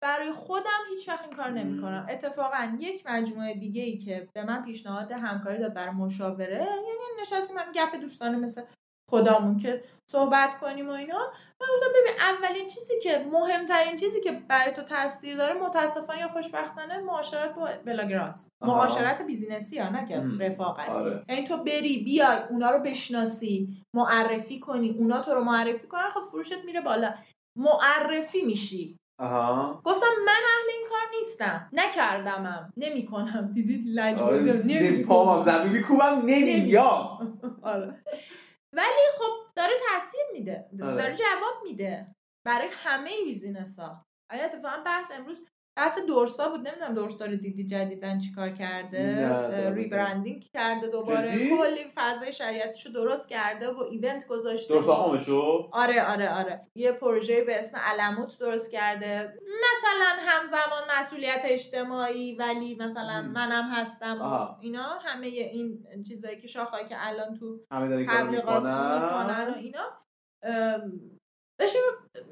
برای خودم هیچ وقت این کار نمی کنم اتفاقا یک مجموعه دیگه ای که به من پیشنهاد همکاری داد برای مشاوره یعنی نشستیم هم گپ دوستانه مثل خودمون که صحبت کنیم و اینا. من گفتم ببین اولین چیزی که مهمترین چیزی که برای تو تاثیر داره متاسفانه یا خوشبختانه معاشرت با بلاگراست. معاشرت business ی یا نه که رفاقتی. آره. یعنی تو بری بیای اونا رو بشناسی معرفی کنی اونا تو رو معرفی کنن خب فروشت میره بالا. معرفی میشی. آها. گفتم من اهل این کار نیستم. نکردمم. نمی‌کنم. دیدید؟ لجبازی آره. نمی پامم زمین میکوبم نمیام. آره. ولی خب داره تاثیر میده. آره. داره جواب میده. برای همه business ها اگه اتفاقا بحث امروز بحث دورسا بود نمی‌دونم دورسا رو دیدی جدیدا چیکار کرده؟ rebranding کرده دوباره. کلی فضای شریعتیش رو درست کرده و event گذاشته. درست شو آره آره آره. یه پروژه به اسم علموت درست کرده. مثلا همزمان مسئولیت اجتماعی ولی مثلا منم هستم. اینا همه این چیزایی که شاخهایی که الان تو تبلیغات می‌کنن؟ و اینا. داشتیم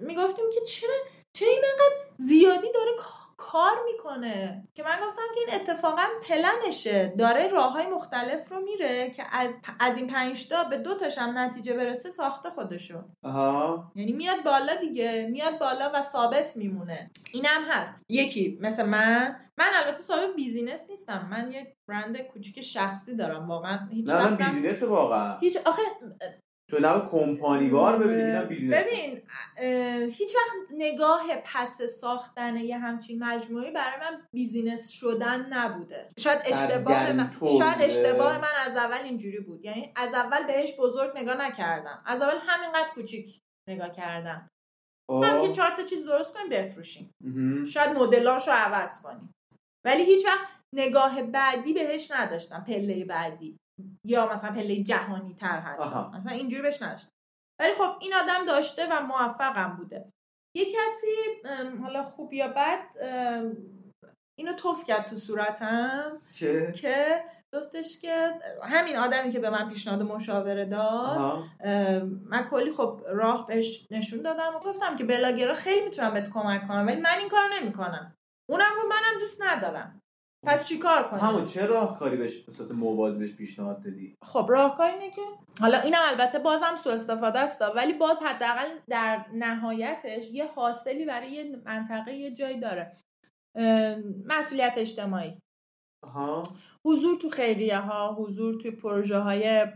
می‌گفتیم که چرا چرا این انقدر زیادی داره کار می‌کنه. که من گفتم که این اتفاقا پلنشه. داره راه های مختلف رو میره که از از این پنج تا به دو تاش هم نتیجه برسه ساخته خودشو. آها. یعنی میاد بالا دیگه. میاد بالا و ثابت میمونه. اینم هست. یکی مثل من من البته صاحب business نیستم. من یک برند کوچیک شخصی دارم. واقعا هیچ نه من business واقعا. هیچ آخه تو نه کمپانی بار ببینید business ببین هیچ وقت نگاه پس ساختن یه همچین مجموعی برای من business شدن نبوده. شاید اشتباه من شاید اشتباه من از اول اینجوری بود. یعنی از اول بهش بزرگ نگاه نکردم. از اول همینقدر کوچیک نگاه کردم. هم که چهار تا چیز درست کنیم بفروشیم. شاید مدلاشو عوض کنیم. ولی هیچ وقت نگاه بعدی بهش نداشتم پله بعدی. یا مثلا پله جهانی تر هست مثلا اینجوری بهش نشد ولی خب این آدم داشته و موفقم بوده. یه کسی حالا خوب یا بد اینو توف کرد تو صورتم. که که گفتش که همین آدمی که به من پیشنهاد مشاوره داد من کلی خب راه بهش نشون دادم و گفتم که بلاگرا خیلی می‌تونم بهت کمک کنم ولی من این کار نمی‌کنم. اونم رو منم دوست ندارم. پس چیکار کنیم همون چه راهکاری بهش به صورت موازی بهش پیشنهاد دادی؟ خب راهکاری اینه که حالا اینم البته بازم سوء استفاده است ولی باز حداقل در نهایتش یه حاصلی برای یه منطقه یه جایی داره. مسئولیت اجتماعی. ها. حضور تو خیریه ها حضور تو پروژه های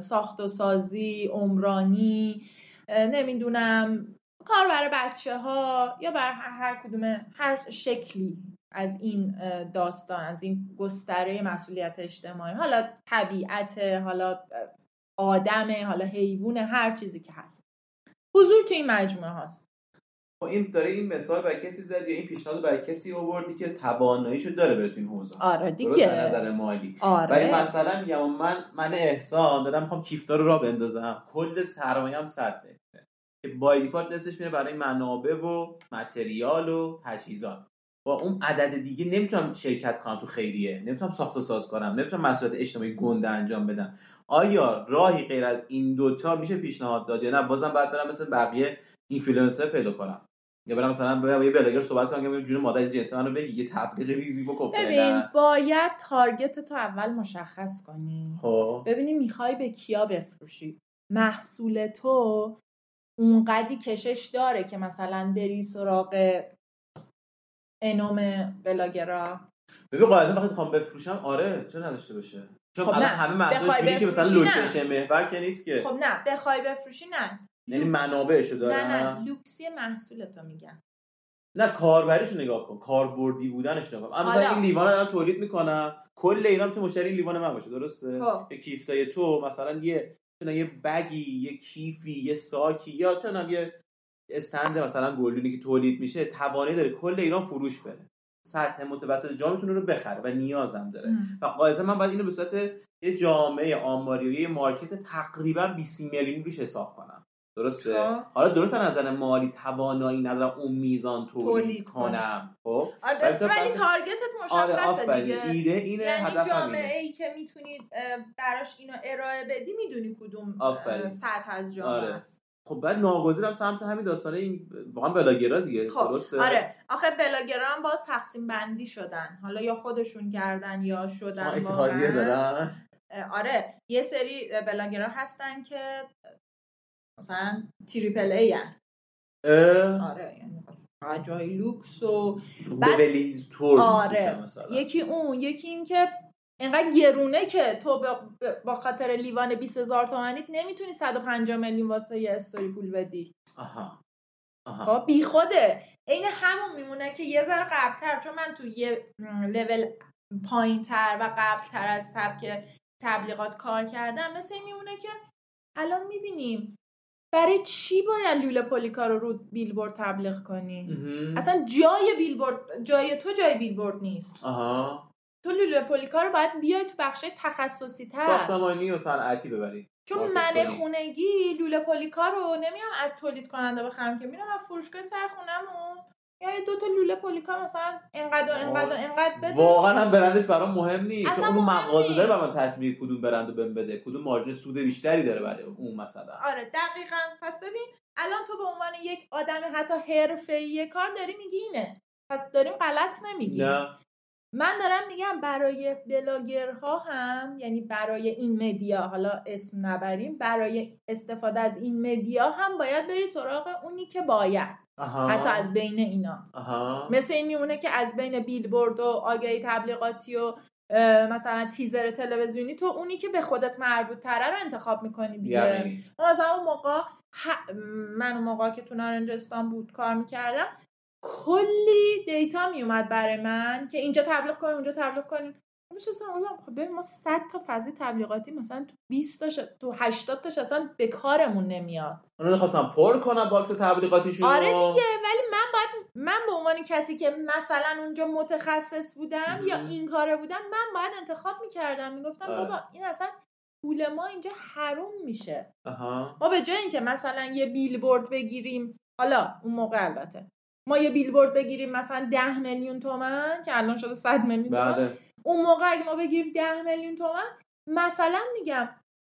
ساخت و سازی عمرانی نمی‌دونم کار برای بچه ها یا بر هر کدوم هر شکلی. از این داستان از این گستره مسئولیت اجتماعی حالا طبیعت حالا آدم حالا حیوان هر چیزی که هست. حضور تو این مجموعه هست خب این داره این مثال برای کسی زد یا این پیشنهاد برای کسی آوردی که تواناییشو داره بره تو این حوزه. آره دیگه. نظر مالی. آره. ولی مثلا میگم من من احسان دارم می‌خوام کیفتا رو را بندازم. کل سرمایه هم صد که بای دیفالت دستش میره برای منابع و متریال و تجهیزات. با اون عدد دیگه نمی‌تونم شرکت کنم تو خیریه. نمی‌تونم ساخت و ساز کنم. نمی‌تونم مسئولیت اجتماعی گنده انجام بدم. آیا راهی غیر از این دوتا میشه پیشنهاد داد یا نه؟ بازم باید برم مثل بقیه اینفلوئنسر پیدا کنم. یا برم مثلا با یه بلاگر صحبت کنم که جون مادر جنس منو بگی. یه تبلیغ ریزی بکن ببین باید target تو اول مشخص کنی. خب. ببینی می‌خوای به کیا بفروشی. محصول تو اونقدی کشش داره که مثلا بری سراغ انوم بلاگرا. ببین قاعده وقتی می‌خوام بفروشم آره چه نداشته باشه؟ چون خب همه محصول که مثلا لوکیشن محور که نیست که. خب نه بخوای بفروشی نه. یعنی منابعشو داره نه نه لوکسی محصولتو میگم. نه کاربریشو نگاه کن. کاربردی بودنش نگاه کن. اما مثلا این لیوان رو تولید می‌کنم. کل ایران تو مشتری لیوان من باشه درسته؟ خب. کیفتای تو مثلا یه چون یه بگی یه کیفی یه ساکی یا چون یه استند مثلا گلدونی که تولید میشه توانایی داره کل ایران فروش بره. سطح متوسط جامعه رو بخره و نیازم داره. و قاعدتا من باید اینو به صورت یه جامعه آماری و یه مارکت تقریبا 20 میلیونی روش حساب کنم. درسته؟ خب. حالا درست نظر مالی توانایی ندارم اون میزان تولید کنم. خب؟ آره ولی تارگتت مشخصه آره دیگه. ایده اینه یعنی هدف جامعه ای که می‌تونید براش اینو ارائه بدی می‌دونی کدوم سطح از جامعه آره. است. خب بعد ناگزیرم سمت همین داستانه این واقعا بلاگرا دیگه خب درسته؟ آره. آخه بلاگرا هم باز تقسیم بندی شدن. حالا یا خودشون کردن یا شدن اتحادیه دارن؟ آره. یه سری بلاگرا هستن که مثلا triple A هن. آره یعنی جای لوکس و بعد آره. یکی اون یکی این که اینقدر گرونه که تو با خاطر لیوان 20 هزار تومنیت نمی‌تونی 150 میلیون واسه یه استوری پول بدی. آها. خب بی خوده عین همون میمونه که یه ذره قبلتر چون من تو یه لول پایین تر و قبلتر از سبک تبلیغات کار کردم مثل این میمونه که الان می‌بینیم برای چی باید لوله پولیکا رو رو بیلبورد تبلیغ کنی. اصلا جای بیلبورد جای تو جای بیلبورد نیست. آها. تو لوله پولیکا رو باید بیای تو بخش تخصصی تر ساختمانی و صنعتی ببری. چون من. خونگی لوله پولیکا رو نمیام از تولید کننده بخرم که میرم از فروشگاه سر خونمون یا یه دو تا لوله پولیکا مثلا انقدر و انقدر و انقدر بده واقعا هم برندش برام مهم نیست. چون اون مغازه داره من تصمیم کدوم برند رو بهم بده کدوم مارژین سود بیشتری داره برای اون مثلا. آره دقیقا. پس ببین الان تو به عنوان یک آدم حتی حرفه‌ای کار داری میگی اینه. پس داریم غلط نمیگیم. نه. من دارم میگم برای بلاگرها هم یعنی برای این مدیا حالا اسم نبریم برای استفاده از این مدیا هم باید بری سراغ اونی که باید. آها. حتی از بین اینا. آها. مثل این میمونه که از بین بیلبورد و آگهی تبلیغاتی و مثلا تیزر تلویزیونی تو اونی که به خودت مربوط تره رو انتخاب می‌کنی دیگه. یعنی. مثلا اون موقع من اون موقع که تو نارنجستان بود کار می‌کردم کلی data میومد برای من که اینجا تبلیغ کنین اونجا تبلیغ کنین میشستم خب ما 100 تا فضای تبلیغاتی مثلا تو 20 تاش تو 80 تاش اصلا به کارمون نمیاد اونا خواستم پر کنم box تبلیغاتیشون. آره دیگه ولی من باید من به عنوان کسی که مثلا اونجا متخصص بودم مهم. یا این کاره بودم من باید انتخاب می‌کردم می‌گفتم آره. بابا این اصلا پول ما اینجا حروم میشه آها ما به جای اینکه مثلا یه بیلبورد بگیریم حالا اون موقع البته ما یه بیلبورد بگیریم مثلا 10 میلیون تومن که الان شده 100 میلیون تومن. بله. اون موقع اگه ما بگیریم 10 میلیون تومن مثلا میگم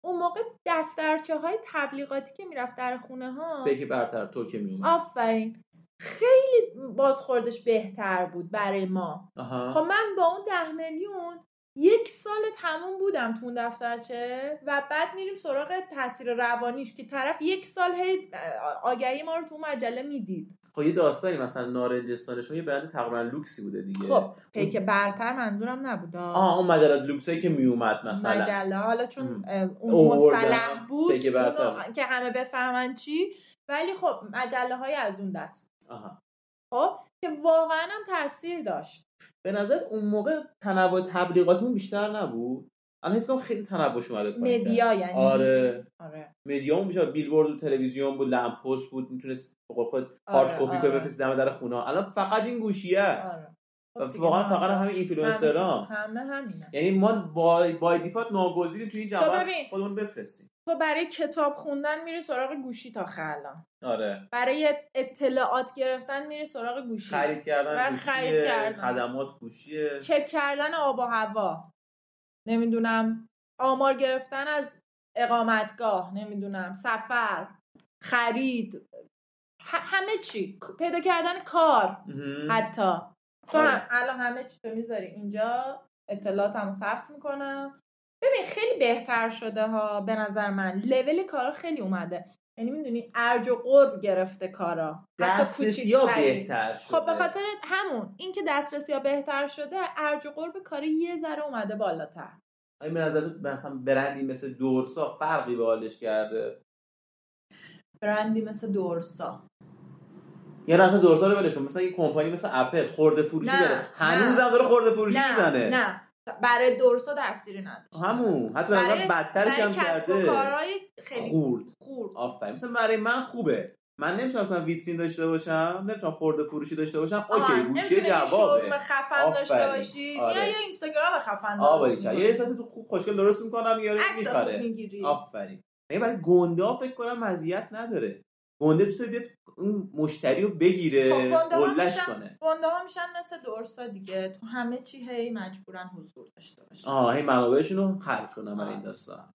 اون موقع دفترچه های تبلیغاتی که می‌رفت در خونه ها بکی برتر تو که میومد آفرین. خیلی بازخوردش بهتر بود برای ما. خب من با اون ده میلیون یک سال تموم بودم تو اون دفترچه و بعد میریم سراغ تاثیر روانیش که طرف یک سال هی آگهی ما رو تو مجله می‌دید. خب یه داستانی مثلا نارنجستانش یه برند تقریبا لوکسی بوده دیگه. خب پیک برتر منظورم نبود آه اون مجلات لوکسایی که میومد مثلا. مجله. حالا چون اون. مصطلح بود پیک برتر. که همه بفهمن چی. ولی خب مجله های از اون دست. آها. خب که واقعا هم تاثیر داشت. به نظر اون موقع تنوع تبلیغاتمون بیشتر نبود؟ الان حس خیلی تنوعش اومده. media یعنی. آره. آره. media مون بیشتر بیلبورد و تلویزیون بود lamp post بود می‌تونست خود آره، hard copy آره. کنی بفرستی دم در خونه. الان فقط این گوشیه است. آره. خب واقعا همه- فقط همین اینفلوئنسرها همه همینه. یعنی ما با by default ناگزیریم تو این جواب ببین. خودمون بفرستیم. تو برای کتاب خوندن میری سراغ گوشی تا خلا آره. برای اطلاعات گرفتن میری سراغ گوشی. خرید کردن برای خرید کردن. خدمات گوشیه. چک کردن آب و هوا. نمی‌دونم آمار گرفتن از اقامتگاه نمی‌دونم سفر خرید همه چی پیدا کردن کار. حتی تو آره. الان همه چی تو می‌ذاری اینجا اطلاعاتمو ثبت می‌کنم ببین خیلی بهتر شده ها به نظر من. لول کارا خیلی اومده. یعنی می‌دونی ارج و قرب گرفته کارا. دسترسی ها. بهتر شده؟ خب به خاطر همون اینکه دسترسی ها بهتر شده ارج و قرب کاری یه ذره اومده بالاتر. این به نظر مثلا برندی مثل دورسا فرقی به حالش کرده؟ برندی مثل دورسا. یا نه اصلا دورسا رو ولش کن. مثلا یه کمپانی مثل اپل خورده فروشی نه، داره. هنوزم داره خورده فروشی نه می‌زنه. نه. برای دورسا تأثیری نداشت. همون. حتی برای- بدترش هم کرده. کارهای خیلی خورد. خورد. آفرین. مثلا برای من خوبه. من نمی‌تونم مثلا ویترین داشته باشم نمی‌تونم خورده فروشی داشته باشم. اوکی گوشی جوابه. خفن داشته. باشی. آره. یا یه اینستاگرام خفن درست کرد. می‌کنی. یه ساعت تو خوب خوشگل درست می‌کنم خوب می‌خره. آفرین. یعنی برای گنده فکر کنم مزیت نداره. گنده دوست بیاد اون مشتری رو بگیره خب، قلش میشن- کنه. گنده ها میشن مثل دورسا دیگه. تو همه چی هی مجبورن حضور داشته باشن. آه هی منابعشون رو خرج کنم برای این. داستان.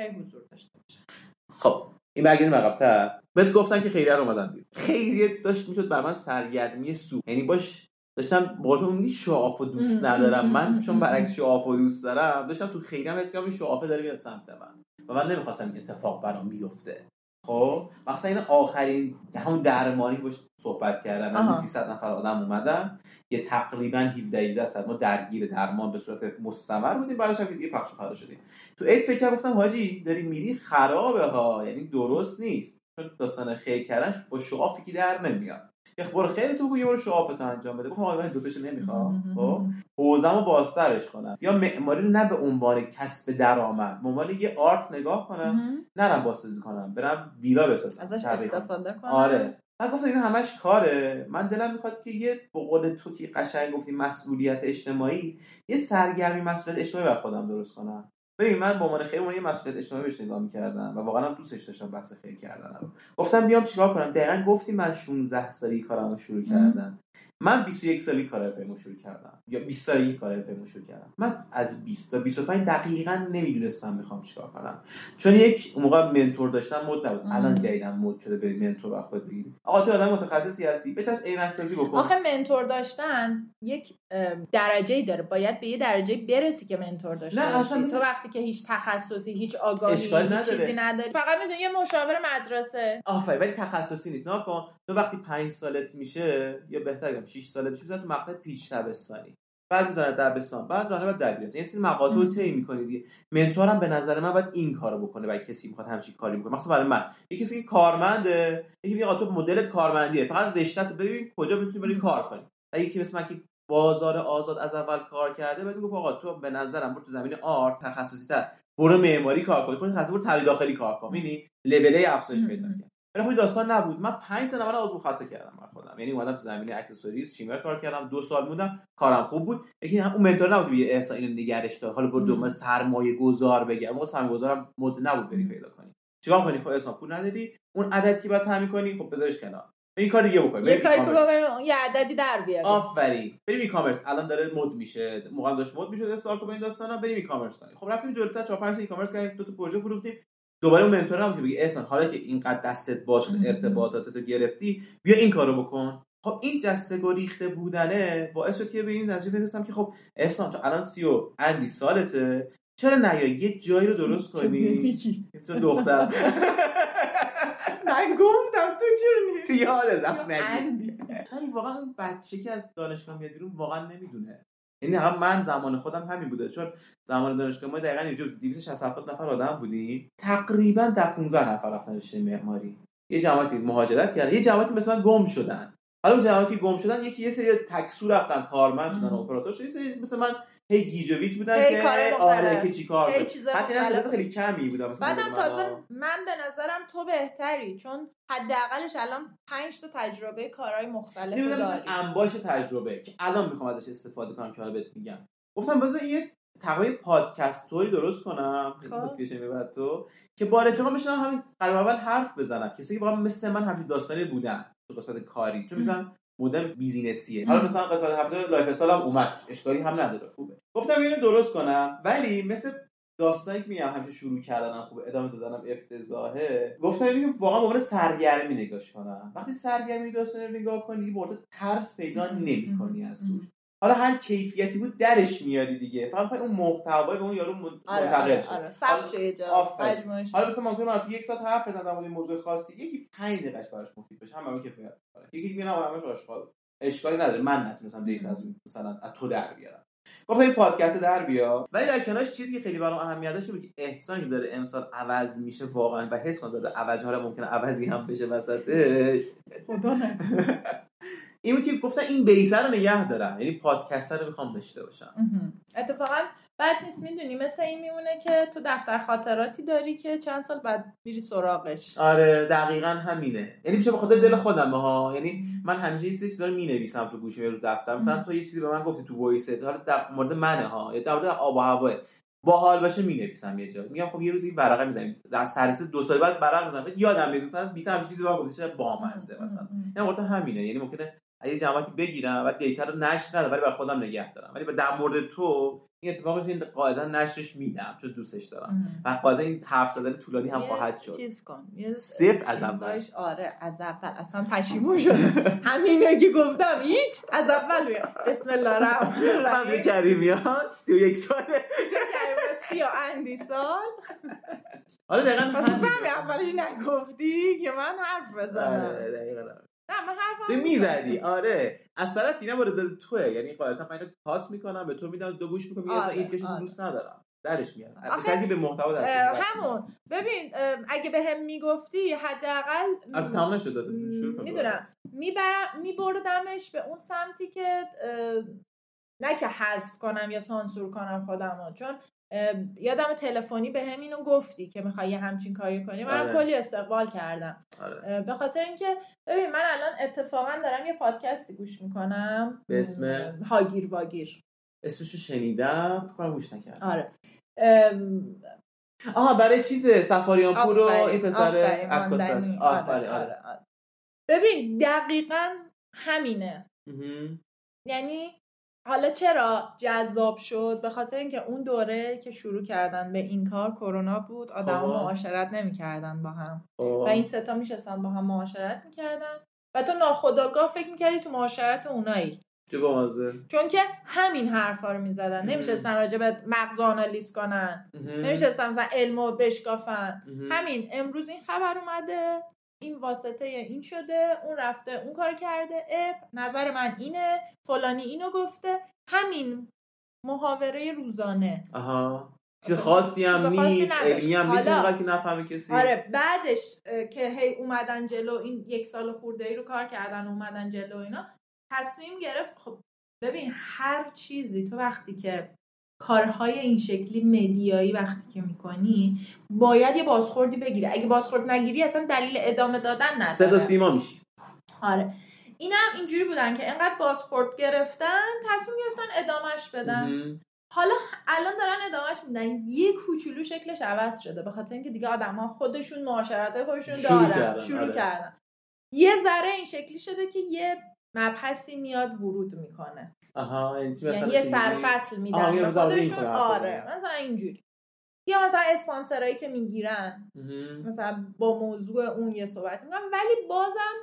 هی حضور داشته باشن. خب این برگردیم عقب‌تر. بهت گفتم که خیریه رو اومدم بیرون. خیریه داشت می‌شد بر من سرگرمی سو یعنی باش داشتم با تو میگی شعاف دوست ام، ندارم. من چون برعکس. شعاف دوست دارم داشتم تو خیریه هم این شعافه داره میاد سمت من. و من نمی‌خواستم این اتفاق برام بیفته. خب مثلا این آخرین همون درمانی که باش صحبت کردم. من 300 نفر آدم اومدن یه تقریبا 17 18 درصد ما درگیر درمان به صورت مستمر بودیم بعدش هم دیگه پخش پلا شدیم. تو عید فکر کردم گفتم حاجی داری میری؟ خرابه ها یعنی درست نیست. چون داستان خیر کردنش با شعافی که در نمیاد. برو خیلی تو بگو یه برو شعافتو انجام بده. گفتم آقا من دو تاشو نمی‌خوام. خب؟ حوزمو بازترش کنم. یا معماری رو نه به عنوان کسب درآمد به عنوان یه آرت نگاه کنم. نرم بازسازی کنم برم ویلا بسازم ازش استفاده کنم. آره. من گفتم این همش کاره. من دلم می‌خواد که یه به قول تو که قشنگ گفتی مسئولیت اجتماعی یه سرگرمی مسئولیت اجتماعی بر خودم درست کنم. ببین من به عنوان خیلی یه مسئولیت اجتماعی بهش نگاه می‌کردم و واقعا هم دوستش داشتم بحث خیلی کردن گفتم بیام چیکار کنم؟ دقیقا گفتی من 16 سالی کارمو شروع کردم. من 21 سالی کار افمو شروع کردم. یا 20 سالی کار افمو شروع کردم. من از 20 تا 25 دقیقا نمی‌دونستم می‌خوام چیکار کنم. چون یک اون موقع منتور داشتم مد نبود. الان جدیدم مد شده بری منتور رو خود بگیری آقا تو آدم متخصصی هستی. بچش عینک سازی بکن. آخه منتور داشتن یک درجه ای داره. باید به یه درجه برسی که منتور داشته نه اصلا تو وقتی که هیچ تخصصی هیچ آگاهی چیزی نداری. فقط می‌دونی یه مشاور مدرسه. آفرین ولی تخصصی نیست. نه کن. تو وقتی 5 سالت میشه یا بهتر 6 سالت میشه تو مقطع پیش تبستانی بعد می‌زنه دبستان بعد رانه بعد دبیرستان یعنی سری مقاطع رو طی می‌کنی دیگه. منتورم به نظر من باید این کارو بکنه برای کسی می‌خواد همچین کاری بکنه. مثلا برای من. یه کسی که کارمنده یکی میگه تو مدلت کارمندیه. فقط رشتهت ببین کجا می‌تونی بری کار کنی. یکی مثل من که بازار آزاد از اول کار کرده بعد میگه آقا تو به نظرم برو تو زمین آرت تخصصی تر برو معماری کار کن خودت تصور برو داخلی کار کن. می‌بینی؟ لول افزایش پیدا کرد. ولی خب داستان نبود. من 5 سال اول آزمون خطا کردم من خودم. یعنی اومدم تو زمینه اکسسوریز چیمر کار کردم. دو سال بودم کارم خوب بود. لیکن اون منتور نبود یه احساس اینو نگرش دار حالا برو دوباره سرمایه گذار بگم موقع سرمایه گذارم مد نبود بری پیدا کنی. چیکار کنی؟ خب اصلا پول نداری. اون عددی که بعد تامین کنی خب بذارش کنار. این کار دیگه بکنی. یه کاری که یه عددی در بیاری آفرین. بریم ای کامرس الان داره مد میشه. موقع داشت مد میشه سال تو با این داستانا بریم ای کامرس کنیم. خب رفتیم جلوتر 4 5 ای کامرس کردیم. دو تا پروژه فروختیم. دوباره اون منتور هم که بگی احسان حالا که اینقدر دستت باز شد ارتباطاتتو گرفتی بیا این کارو بکن. خب این جسته گریخته بودنه باعث شد که به این نتیجه برسم که خب احسان تو الان سی و اندی سالته چرا نیای؟ یه جایی رو درست کنی. تو دختر. من گفتم تو چرا تو یاد رفت نگی. ولی واقعا بچه که از دانشگاه میاد بیرون واقعا نمی‌دونه. یعنی هم من زمان خودم همین بوده. چون زمان دانشگاه ما دقیقا اینجا 260 نفر آدم بودیم تقریبا در 15 نفر رفتن رشته معماری. یه جماعتی مهاجرت کردن. یه جماعتی مثل من گم شدن. حالا اون جماعتی گم شدن یکی یه سری تکسو رفتن کارمند شدن اپراتور شدن. یه سری مثل من هی گیجویچ بودن هی که آره که چیکار چیزای هرچند مختلف. خیلی کمی بودم. بعدم تازه من به نظرم تو بهتری چون حداقلش الان 5 تا تجربه کارهای مختلف داری. انباش تجربه که الان می‌خوام ازش استفاده کنم که حالا بهت میگم. گفتم بذار یه تقریبا پادکست توری درست کنم. خب. نوتیفیکیشن می‌برد تو. که با رفیقام بشنم همین قدم اول حرف بزنم. کسی که واقعا مثل من همچین داستانی بودن تو قسمت کاری. چون مثلا مدل business یه. حالا مثلا قسمت هفته lifestyle هم اومد. اشکالی هم نداره. خوبه. گفتم اینو درست کنم. ولی مثل داستانی که میگم همیشه شروع کردنم خوبه ادامه دادنم افتضاحه. گفتم اینو واقعا به عنوان سرگرمی نگاش کنم. وقتی سرگرمی داستان رو نگاه کنی برده ترس پیدا نمی‌کنی از توش. حالا هر کیفیتی بود درش میاری دیگه. فقط اون محتوای به اون یارو من- آره منتقل آره. شه. آره. حالا مثلا ممکنه من یک ساعت حرف بزنم در مورد موضوع خاصی یکی 5 دقیقش براش مفید بشه. هم برای کفایت می‌کنه یکی میگه نه همش آشغال. اشکالی نداره. من نتونستم دیتا از مثلا از تو در بیارم. گفتم این پادکست در بیا. ولی در کنارش چیزی که خیلی برام اهمیت داشته بود که احسانی که داره امسال عوض میشه واقعا و حس کنم داره عوض حالا ممکنه عوضی هم بشه وسطش. خدا نکنه. این بود که گفتم این بیسه رو نگه دارم یعنی پادکست رو می‌خوام داشته باشم. اتفاقا بد نیست می‌دونی مثل این میمونه که تو دفتر خاطراتی داری که چند سال بعد میری سراغش. آره دقیقا همینه. یعنی میشه به خاطر دل خودم ها یعنی من همیشه یه چیزا رو می‌نویسم تو گوشی رو دفتر. مثلا تو یه چیزی به من گفتی تو وایست حالا در مورد منه ها یا در مورد آب و هوا باحال باشه می‌نویسم یه جا. میگم خب یه روز این ورقه می‌زنیم. در سررس دو سال بعد ورق می‌زنم. یادم میاد مثلا بیت همین چیزی به من گفتی چه بامزه مثلا. یعنی همینه. یعنی ممکنه از یه جماعتی بگیرم و دیتا رو نشر ندم ولی برای خودم نگه دارم. ولی در مورد تو این اتفاق این قاعدا نشرش میدم چون دوستش دارم. و قاعدا این حرف زدن طولانی هم خواهد شد. چیز کن. صفر از اول. آره از اول. اصلا پشیمون شد. همینه که گفتم هیچ. از اول بسم الله الرحمن من الرحیم یه کریمیان سی و یک ساله. سی و اندی سال. حالا دقیقا پس. همین اولش نگفتی که من حرف بزنم. آره، دقیقاً. نه من حرفم. می‌زدی. آره. از طرف دیگه با رضایت توه. یعنی قاعدتا من اینو کات می‌کنم به تو میدم دو گوش می‌کنم میگم اصلا آره، این کشو آره. دوست ندارم. درش میارن آخه، به به محتوا می‌دن. همون. ببین اگه به هم می‌گفتی حداقل البته تمام نشد. داده شروع کن می‌دونم. میبردمش به اون سمتی که نه که حذف کنم یا سانسور کنم خودمو. چون یادم تلفنی به هم اینو گفتی که می‌خوای یه همچین کاری کنی. من آره. کلی استقبال کردم. آره. به خاطر اینکه ببین من الان اتفاقا دارم یه پادکستی گوش می‌کنم. به اسم؟ هاگیر واگیر. اسمشو شنیدم فکر گوش نکردم. آره. ام، آها برای چیز سفاریان پور و این پسر عکاس آره، آره. آره، آره. ببین دقیقا همینه. یعنی حالا چرا جذاب شد؟ به خاطر اینکه اون دوره که شروع کردن به این کار کرونا بود آدما خب. معاشرت نمی‌کردن با هم. خب. و این ستا میشستن با هم معاشرت می‌کردن. و تو ناخداگاه فکر می‌کردی تو معاشرت اونایی. چه بامزه. چون که همین حرفا رو می‌زدن. نمیشستن راجع به مغز آنالیز کنن. نمیشستن مثلا علمو بشکافن. همین. امروز این خبر اومده. این واسطه این شده اون رفته اون کار کرده اه نظر من اینه فلانی اینو گفته. همین محاوره روزانه. آها. چیز خاصی هم نیست. علمی هم نیست اونقدر که نفهمه کسی. آره بعدش که هی اومدن جلو این یک سال خورده ای رو کار کردن اومدن جلو اینا تصمیم گرفت خب ببین هر چیزی تو وقتی که کارهای این شکلی مدیایی وقتی که می‌کنی باید یه بازخوردی بگیری. اگه بازخورد نگیری اصلا دلیل ادامه دادن نداره. صدا سیما میشی. آره. اینم اینجوری بودن که انقدر بازخورد گرفتن تصمیم گرفتن ادامهش بدن. حالا الان دارن ادامهش میدن. یه کوچولو شکلش عوض شده به خاطر اینکه دیگه آدما خودشون معاشرت خودشون شروع دارن. کردن، شروع آره. کردن. یه ذره این شکلی شده که یه مبحثی میاد ورود می‌کنه. آها یعنی یعنی یه سرفصل میدن. خودشون آره. مثلا اینجوری. یا مثلا اسپانسرایی که می‌گیرن. مثلا با موضوع اون یه صحبت می‌کنن. ولی بازم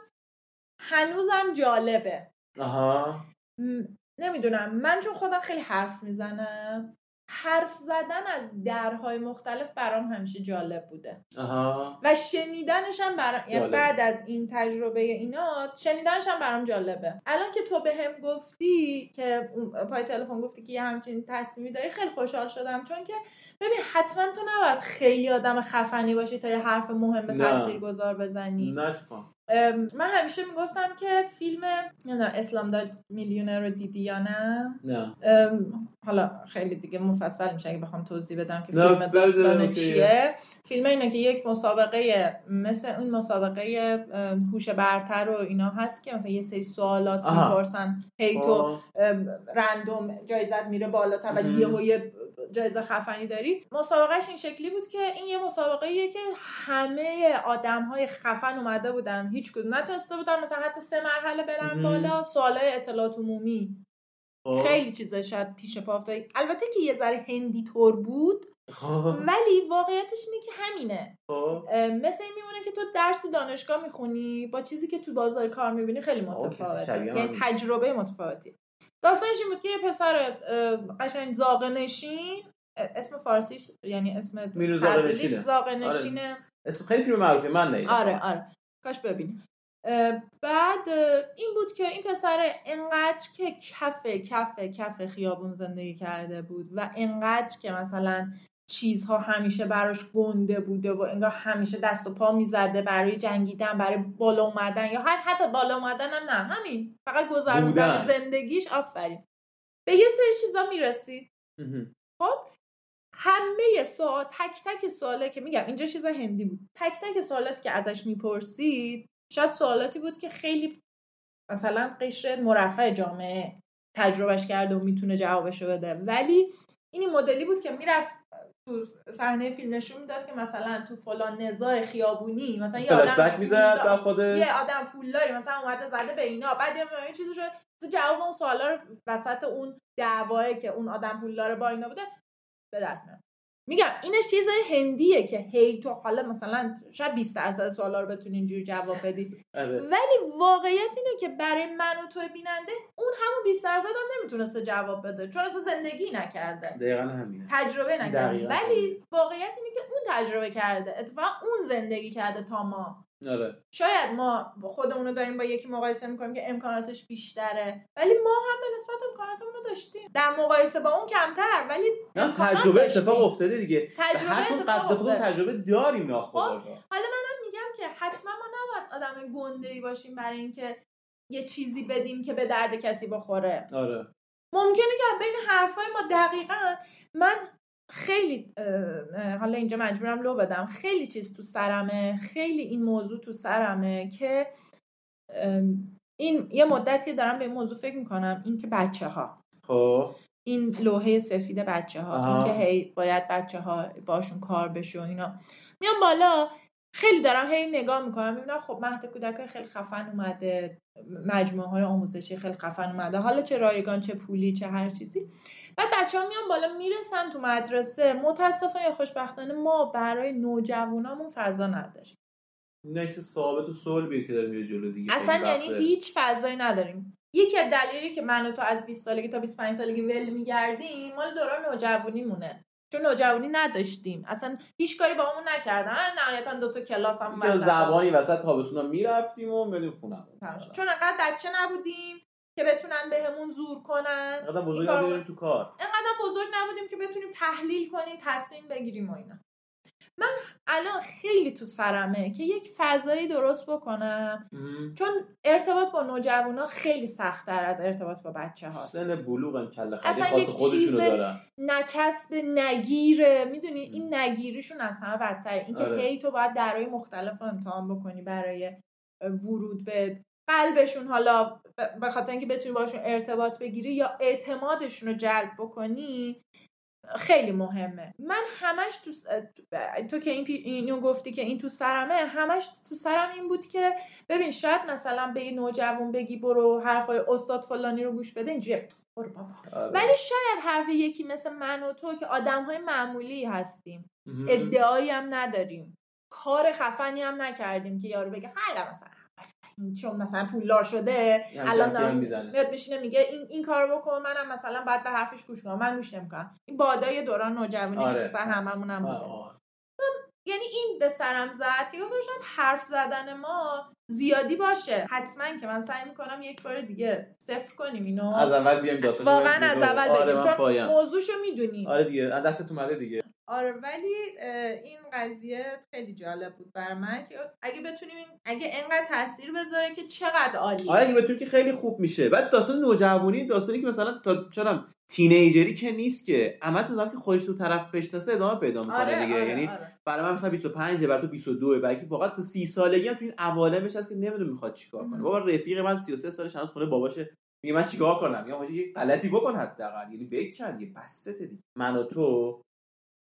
هنوزم جالبه. آها. م، نمی‌دونم. من چون خودم خیلی حرف می‌زنم. حرف زدن از درهای مختلف برام همیشه جالب بوده. آها. و شنیدنش هم برام یعنی. بعد از این تجربه اینا شنیدنش هم برام جالبه. الان که تو به هم گفتی که پای تلفن گفتی که یه همچین تصمیمی داری خیلی خوشحال شدم چون که ببین حتما تو نباید خیلی آدم خفنی باشی تا یه حرف مهم. تاثیرگذار بزنی. نه من همیشه می‌گفتم که فیلم نمی‌دونم اسلام داد میلیونر رو دیدی یا نه؟ حالا خیلی دیگه مفصل میشه اگه بخوام توضیح بدم که فیلم داستان. چیه. فیلم اینه که یک مسابقه مثل اون مسابقه هوش برتر و اینا هست که مثلا یه سری سوالات. می‌پرسن هی تو. ام، رندوم جایزت میره بالاتر و مهم. یهو یه جایزه خفنی داری مسابقهش این شکلی بود که این یه مسابقه که همه آدم های خفن اومده بودن هیچ کدوم نتونسته بودن مثلا حتی سه مرحله برن. بالا سوالای اطلاعات عمومی خب. خیلی چیزا شاید پیش پا افتاد البته که یه ذره هندی طور بود خب. ولی واقعیتش اینه که همینه. خب. مثل این میمونه که تو درس تو دانشگاه می‌خونی با چیزی که تو بازار کار می‌بینی خیلی کسی متفاوته. یعنی. تجربه متفاوتی. داستانش این بود که یه پسر قشنگ زاغه نشین اه، اسم فارسیش یعنی اسم تبدیلیش نشینه. زاغه نشینه اسم خیلی فیلم معروفی من ندیدم آره آره. کاش ببینیم. بعد این بود که این پسر انقدر که کف کف کف خیابون زندگی کرده بود و انقدر که مثلا چیزها همیشه براش گنده بوده و انگار همیشه دست و پا می‌زده برای جنگیدن برای بالا اومدن یا حتی بالا اومدن هم نه همین. فقط گذروندن. زندگیش. آفرین. به یه سری چیزا می‌رسید مهم. همه سوال تک تک سواله که میگم اینجا چیز هندی بود. تک تک سوالاتی که ازش می‌پرسید شاید سوالاتی بود که خیلی مثلا قشر مرفع جامعه تجربهش کرده و می‌تونه جوابشو بده. ولی این مدلی بود که می‌رفت تو صحنه فیلم نشون می‌داد که مثلا تو فلان نزاع خیابونی مثلا یه آدم می‌زد و خود یه آدم پولداری مثلا اومده زده به اینا بعد یه این چیزی شد جواب اون سوالا رو وسط اون دعوایی که اون آدم پولدار با اینا بوده به دست میاد. میگم اینش چیز هندیه که هی تو حالا مثلا شاید 20 درصد سوالا رو بتونی اینجوری جواب بدی. آره. ولی واقعیت اینه که برای من و تو بیننده اون همون 20 درصد هم نمی‌تونسته جواب بده چون اصلا زندگی نکرده. دقیقا همینه. تجربه نکرده. ولی واقعیت اینه که اون تجربه کرده. اتفاقا اون زندگی کرده تا ما. آره. شاید ما خودمون رو داریم با یکی مقایسه می‌کنیم که امکاناتش بیشتره. ولی ما هم به نسبت امکاناتمون رو داشتیم. در مقایسه با اون کمتر ولی نه تجربه داشتیم. اتفاق افتاده دیگه. تجربه اتفاق افتاده. تجربه داریم ناخودآگاه حالا منم میگم که حتما ما نباید آدم گنده ای باشیم برای اینکه یه چیزی بدیم که به درد کسی بخوره. آره. ممکنه که بین حرفای ما دقیقا من خیلی حالا اینجا مجبورم لو بدم. خیلی چیز تو سرمه خیلی این موضوع تو سرمه که این یه مدتی دارم به این موضوع فکر می‌کنم این که بچه ها خب. این لوحه سفید بچه ها. این که هی باید بچه ها باشون کار بشه و اینا. میام بالا خیلی دارم هی نگاه می‌کنم می‌بینم خب مهد کودک خیلی خفن اومده مجموعه های آموزشی خیلی خفن اومده. حالا چه رایگان چه پولی چه هر چیزی. بعد بچه ها میان بالا می‌رسن تو مدرسه. متاسفانه یا خوشبختانه ما برای نوجوانامون فضا نداریم نکس ثابت و صلبیه که داره میره جلو دیگه. اصلا یعنی. هیچ فضایی نداریم. یکی از دلایلی که من و تو از 20 سالگی تا 25 سالگی ول میگردیم مال دوران نوجوانی مونه چون نوجوانی نداشتیم. اصلا هیچ کاری با همون نکردن نهایتا دو تا کلاس هم یه وسط زبانی وسط تابستونا می‌رفتیم و تمام شد. چون انقدر بچه نبودیم. که بتونن بهمون زور کنن. اینقدر بزرگ نداریم تو کار. انقدر بزرگ نبودیم که بتونیم تحلیل کنیم تصمیم بگیریم و اینا. من الان خیلی تو سرمه که یک فضایی درست بکنم. مهم. چون ارتباط با نوجوانا خیلی سختتر از ارتباط با بچه هاست سن بلوغ هم کله خیلی خاص خودشونو دارن. نچسب نگیره. می‌دونی؟ این نگیریشون از همه بدتره. اینکه آره. هی تو باید درهای مختلف رو امتحان بکنی برای ورود به قلبشون. حالا به خاطر اینکه بتونی باشون ارتباط بگیری یا اعتمادشون رو جلب بکنی خیلی مهمه. من همش تو س- تو که این پی- اینو گفتی که این تو سرمه همش تو سرم این بود که ببین شاید مثلا به یه نوجوان بگی برو حرفای استاد فلانی رو گوش بده اینجوری برو بابا. آره. ولی شاید حرف یکی مثل من و تو که آدم های معمولی هستیم. ادعایی هم نداریم. کار خفنی هم نکردیم که یارو بگه خیلی مثلا. چون مثلا پولدار شده الان. میاد میشینه میگه این این کارو بکن منم مثلا بعد به حرفش گوش کنم. من گوش نمی‌کنم. این بادای دوران نوجوانی آره. سر هممون هم. یعنی این به سرم زد که گفتم شاید حرف زدن ما زیادی باشه. حتما که من سعی می‌کنم یک بار دیگه صفر کنیم اینو. از اول رو واقعا از اول آره بگیم. چون موضوعشو می‌دونیم. آره دیگه از دستت اومده دیگه. آره ولی این قضیه خیلی جالب بود بر من که اگه بتونیم اگه انقدر تاثیر بذاره که چقدر عالی آره اگه بتونی که خیلی خوب میشه. بعد داستان نوجوانی داستانی که مثلا تا چرا تینیجری که نیست که اما تو زمان که خودش تو طرف بشناسه ادامه پیدا می‌کنه آره دیگه. آره یعنی آره. برای من مثلا 25 برای تو 22 بلکه واقعا تا 30 سالگی هم تو این عوالمش هست که نمی‌دونه می‌خواد چیکار کنه. بابا رفیق من 33 سالش هنوز خونه باباشه. میگه من چیکار کنم؟ یا حاجی یه غلطی بکن حداقل. یعنی بکن دیگه بسه دیگه. من و تو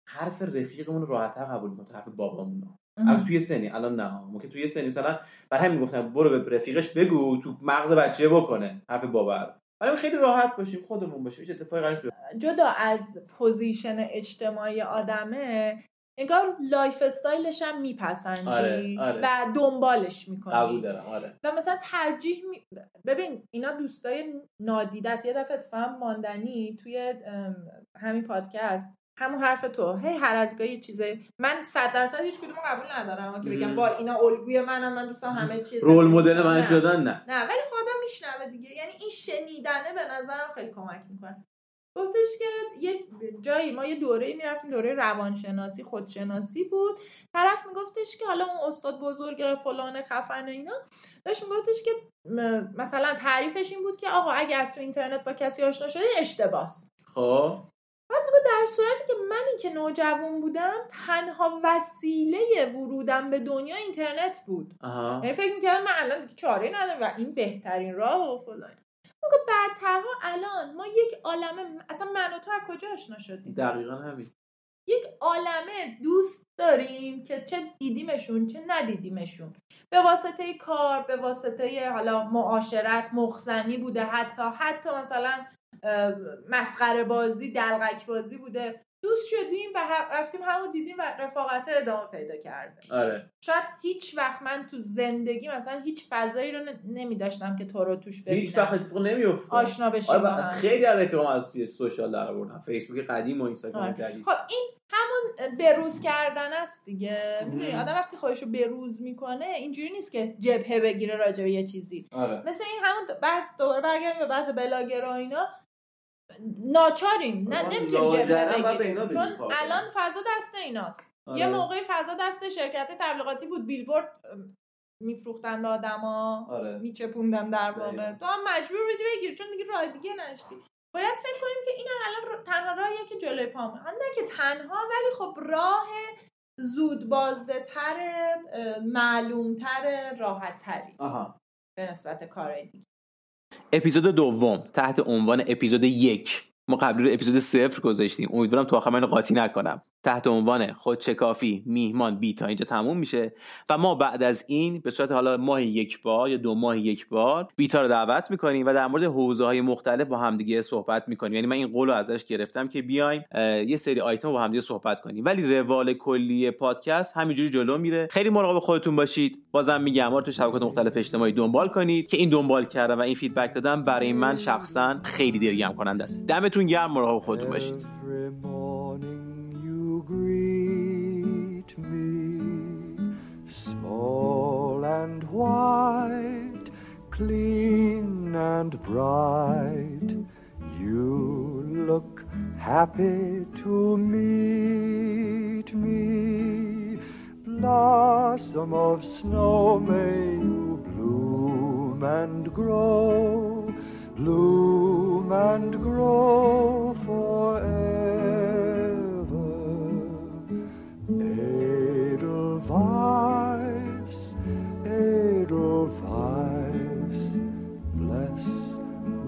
حرف رفیقمون راحت‌تر قبول می‌کنیم تا حرف بابامون الان توی سنی الان نه ممکن توی سنی مثلا برای همین گفتم برو به رفیقش بگو تو مغز بچه بکنه حرف بابا رو. برای خیلی راحت باشیم خودمون باشیم هیچ اتفاقی قرار نیست بیفته. جدا از position اجتماعی آدمه انگار lifestyle ش هم میپسندی آره، آره. و دنبالش می‌کنی. قبول دارم آره. و مثلا ترجیح می... ببین اینا دوستای نادیده است. یه دفعه اتفاقا ماندنی توی همین پادکست همون حرف تو. هی هر از گاهی چیزه من صد درصد هیچ کدوم قبول ندارم که بگم. با اینا الگوی منم من دوستم همه چیز رول مدل من نه. شدن نه. نه ولی خدا میشنوه دیگه. یعنی این شنیدنه به نظرم خیلی کمک می‌کنه. گفتش که یه جایی ما یه دوره می‌رفتیم دوره روانشناسی خودشناسی بود. طرف میگفتش که حالا اون استاد بزرگ فلان خفن و اینا داشت میگفتش که مثلا تعریفش این بود که آقا اگه از تو اینترنت با کسی آشنا شدی اشتباس. خب. در صورتی که منی که نوجوان بودم تنها وسیله ورودم به دنیا اینترنت بود. یعنی فکر می‌کردم من الان دیگه چاره ندارم و این بهترین راه و فلان. موقع بعدترها الان ما یک عالمه اصلا من و تو از کجا آشنا شدیم؟ دقیقا همین. یک عالمه دوست داریم که چه دیدیمشون چه ندیدیمشون. به واسطه کار به واسطه حالا معاشرت مخزنی بوده حتی حتی مثلا مسخره بازی دلغک بازی بوده. دوست شدیم و رفتیم همون دیدیم و رفاقت ادامه پیدا کرده آره. شاید هیچ وقت من تو زندگی مثلا هیچ فضایی رو نمی داشتم که تو رو توش ببینم. هیچ وقت اتفاق نمیفته آشنا بشیم آره خیلی از رفیقام از توی سوشال در آوردن فیسبوک قدیم و اینستاگرام آره. کردی خب این همون بروز کردن است دیگه. می‌دونی آدم وقتی خودش رو بروز می‌کنه اینجوری نیست که جبهه بگیره راجع به یه چیزی. آره. مثل این همون بحث دوباره برگردیم به بحث بلاگر و اینا. ناچاریم. نه نمی‌تونیم جبهه بگیریم. چون الان فضا دست ایناست. آره. یه موقعی فضا دست شرکت تبلیغاتی بود. بیلبورد میفروختن به آدما آره. میچپوندن در واقع. تو هم مجبور بودی بگیری چون دیگه راه دیگه نشتی باید فکر کنیم که این الان تنها راهیه که جلوی پام نه که تنها ولی خب راه زود بازده تر معلوم تر راحت تری به نسبت کارهای دیگه. اپیزود دوم تحت عنوان اپیزود یک. ما قبل رو اپیزود صفر گذاشتیم. امیدوارم تو آخر من قاطی نکنم. تحت عنوان خود کافی میهمان بی تا اینجا تموم میشه. و ما بعد از این به صورت حالا ماه یک بار یا دو ماه یک بار بیتا رو دعوت می‌کنیم و در مورد حوزه های مختلف با همدیگه صحبت می‌کنیم. یعنی من این قول رو ازش گرفتم که بیایم یه سری آیتم با همدیگه صحبت کنیم. ولی روال کلی پادکست همینجوری جلو میره. خیلی مراقب خودتون باشید. بازم میگم ما تو شبکات مختلف اجتماعی دنبال کنید. که این دنبال کردن و این فیدبک دادن برای من شخصا خیلی دلگرم کننده است. دمتون گرم مراقب خودتون باشید. Clean and bright. You look happy to meet me. Blossom of snow, may you bloom and grow, bloom and grow forever.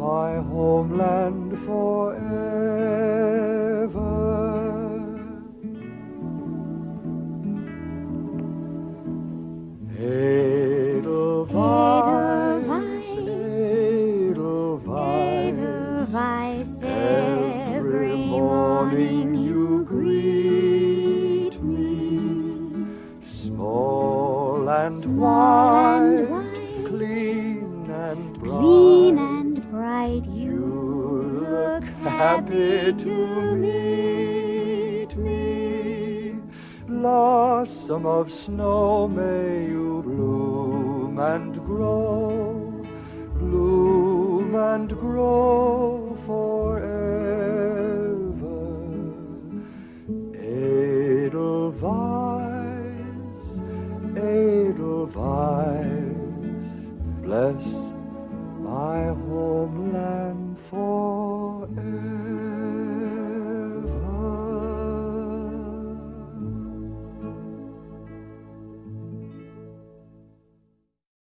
My homeland forever. to meet me. Blossom of snow, may you bloom and grow, bloom and grow forever. Edelweiss, Edelweiss, bless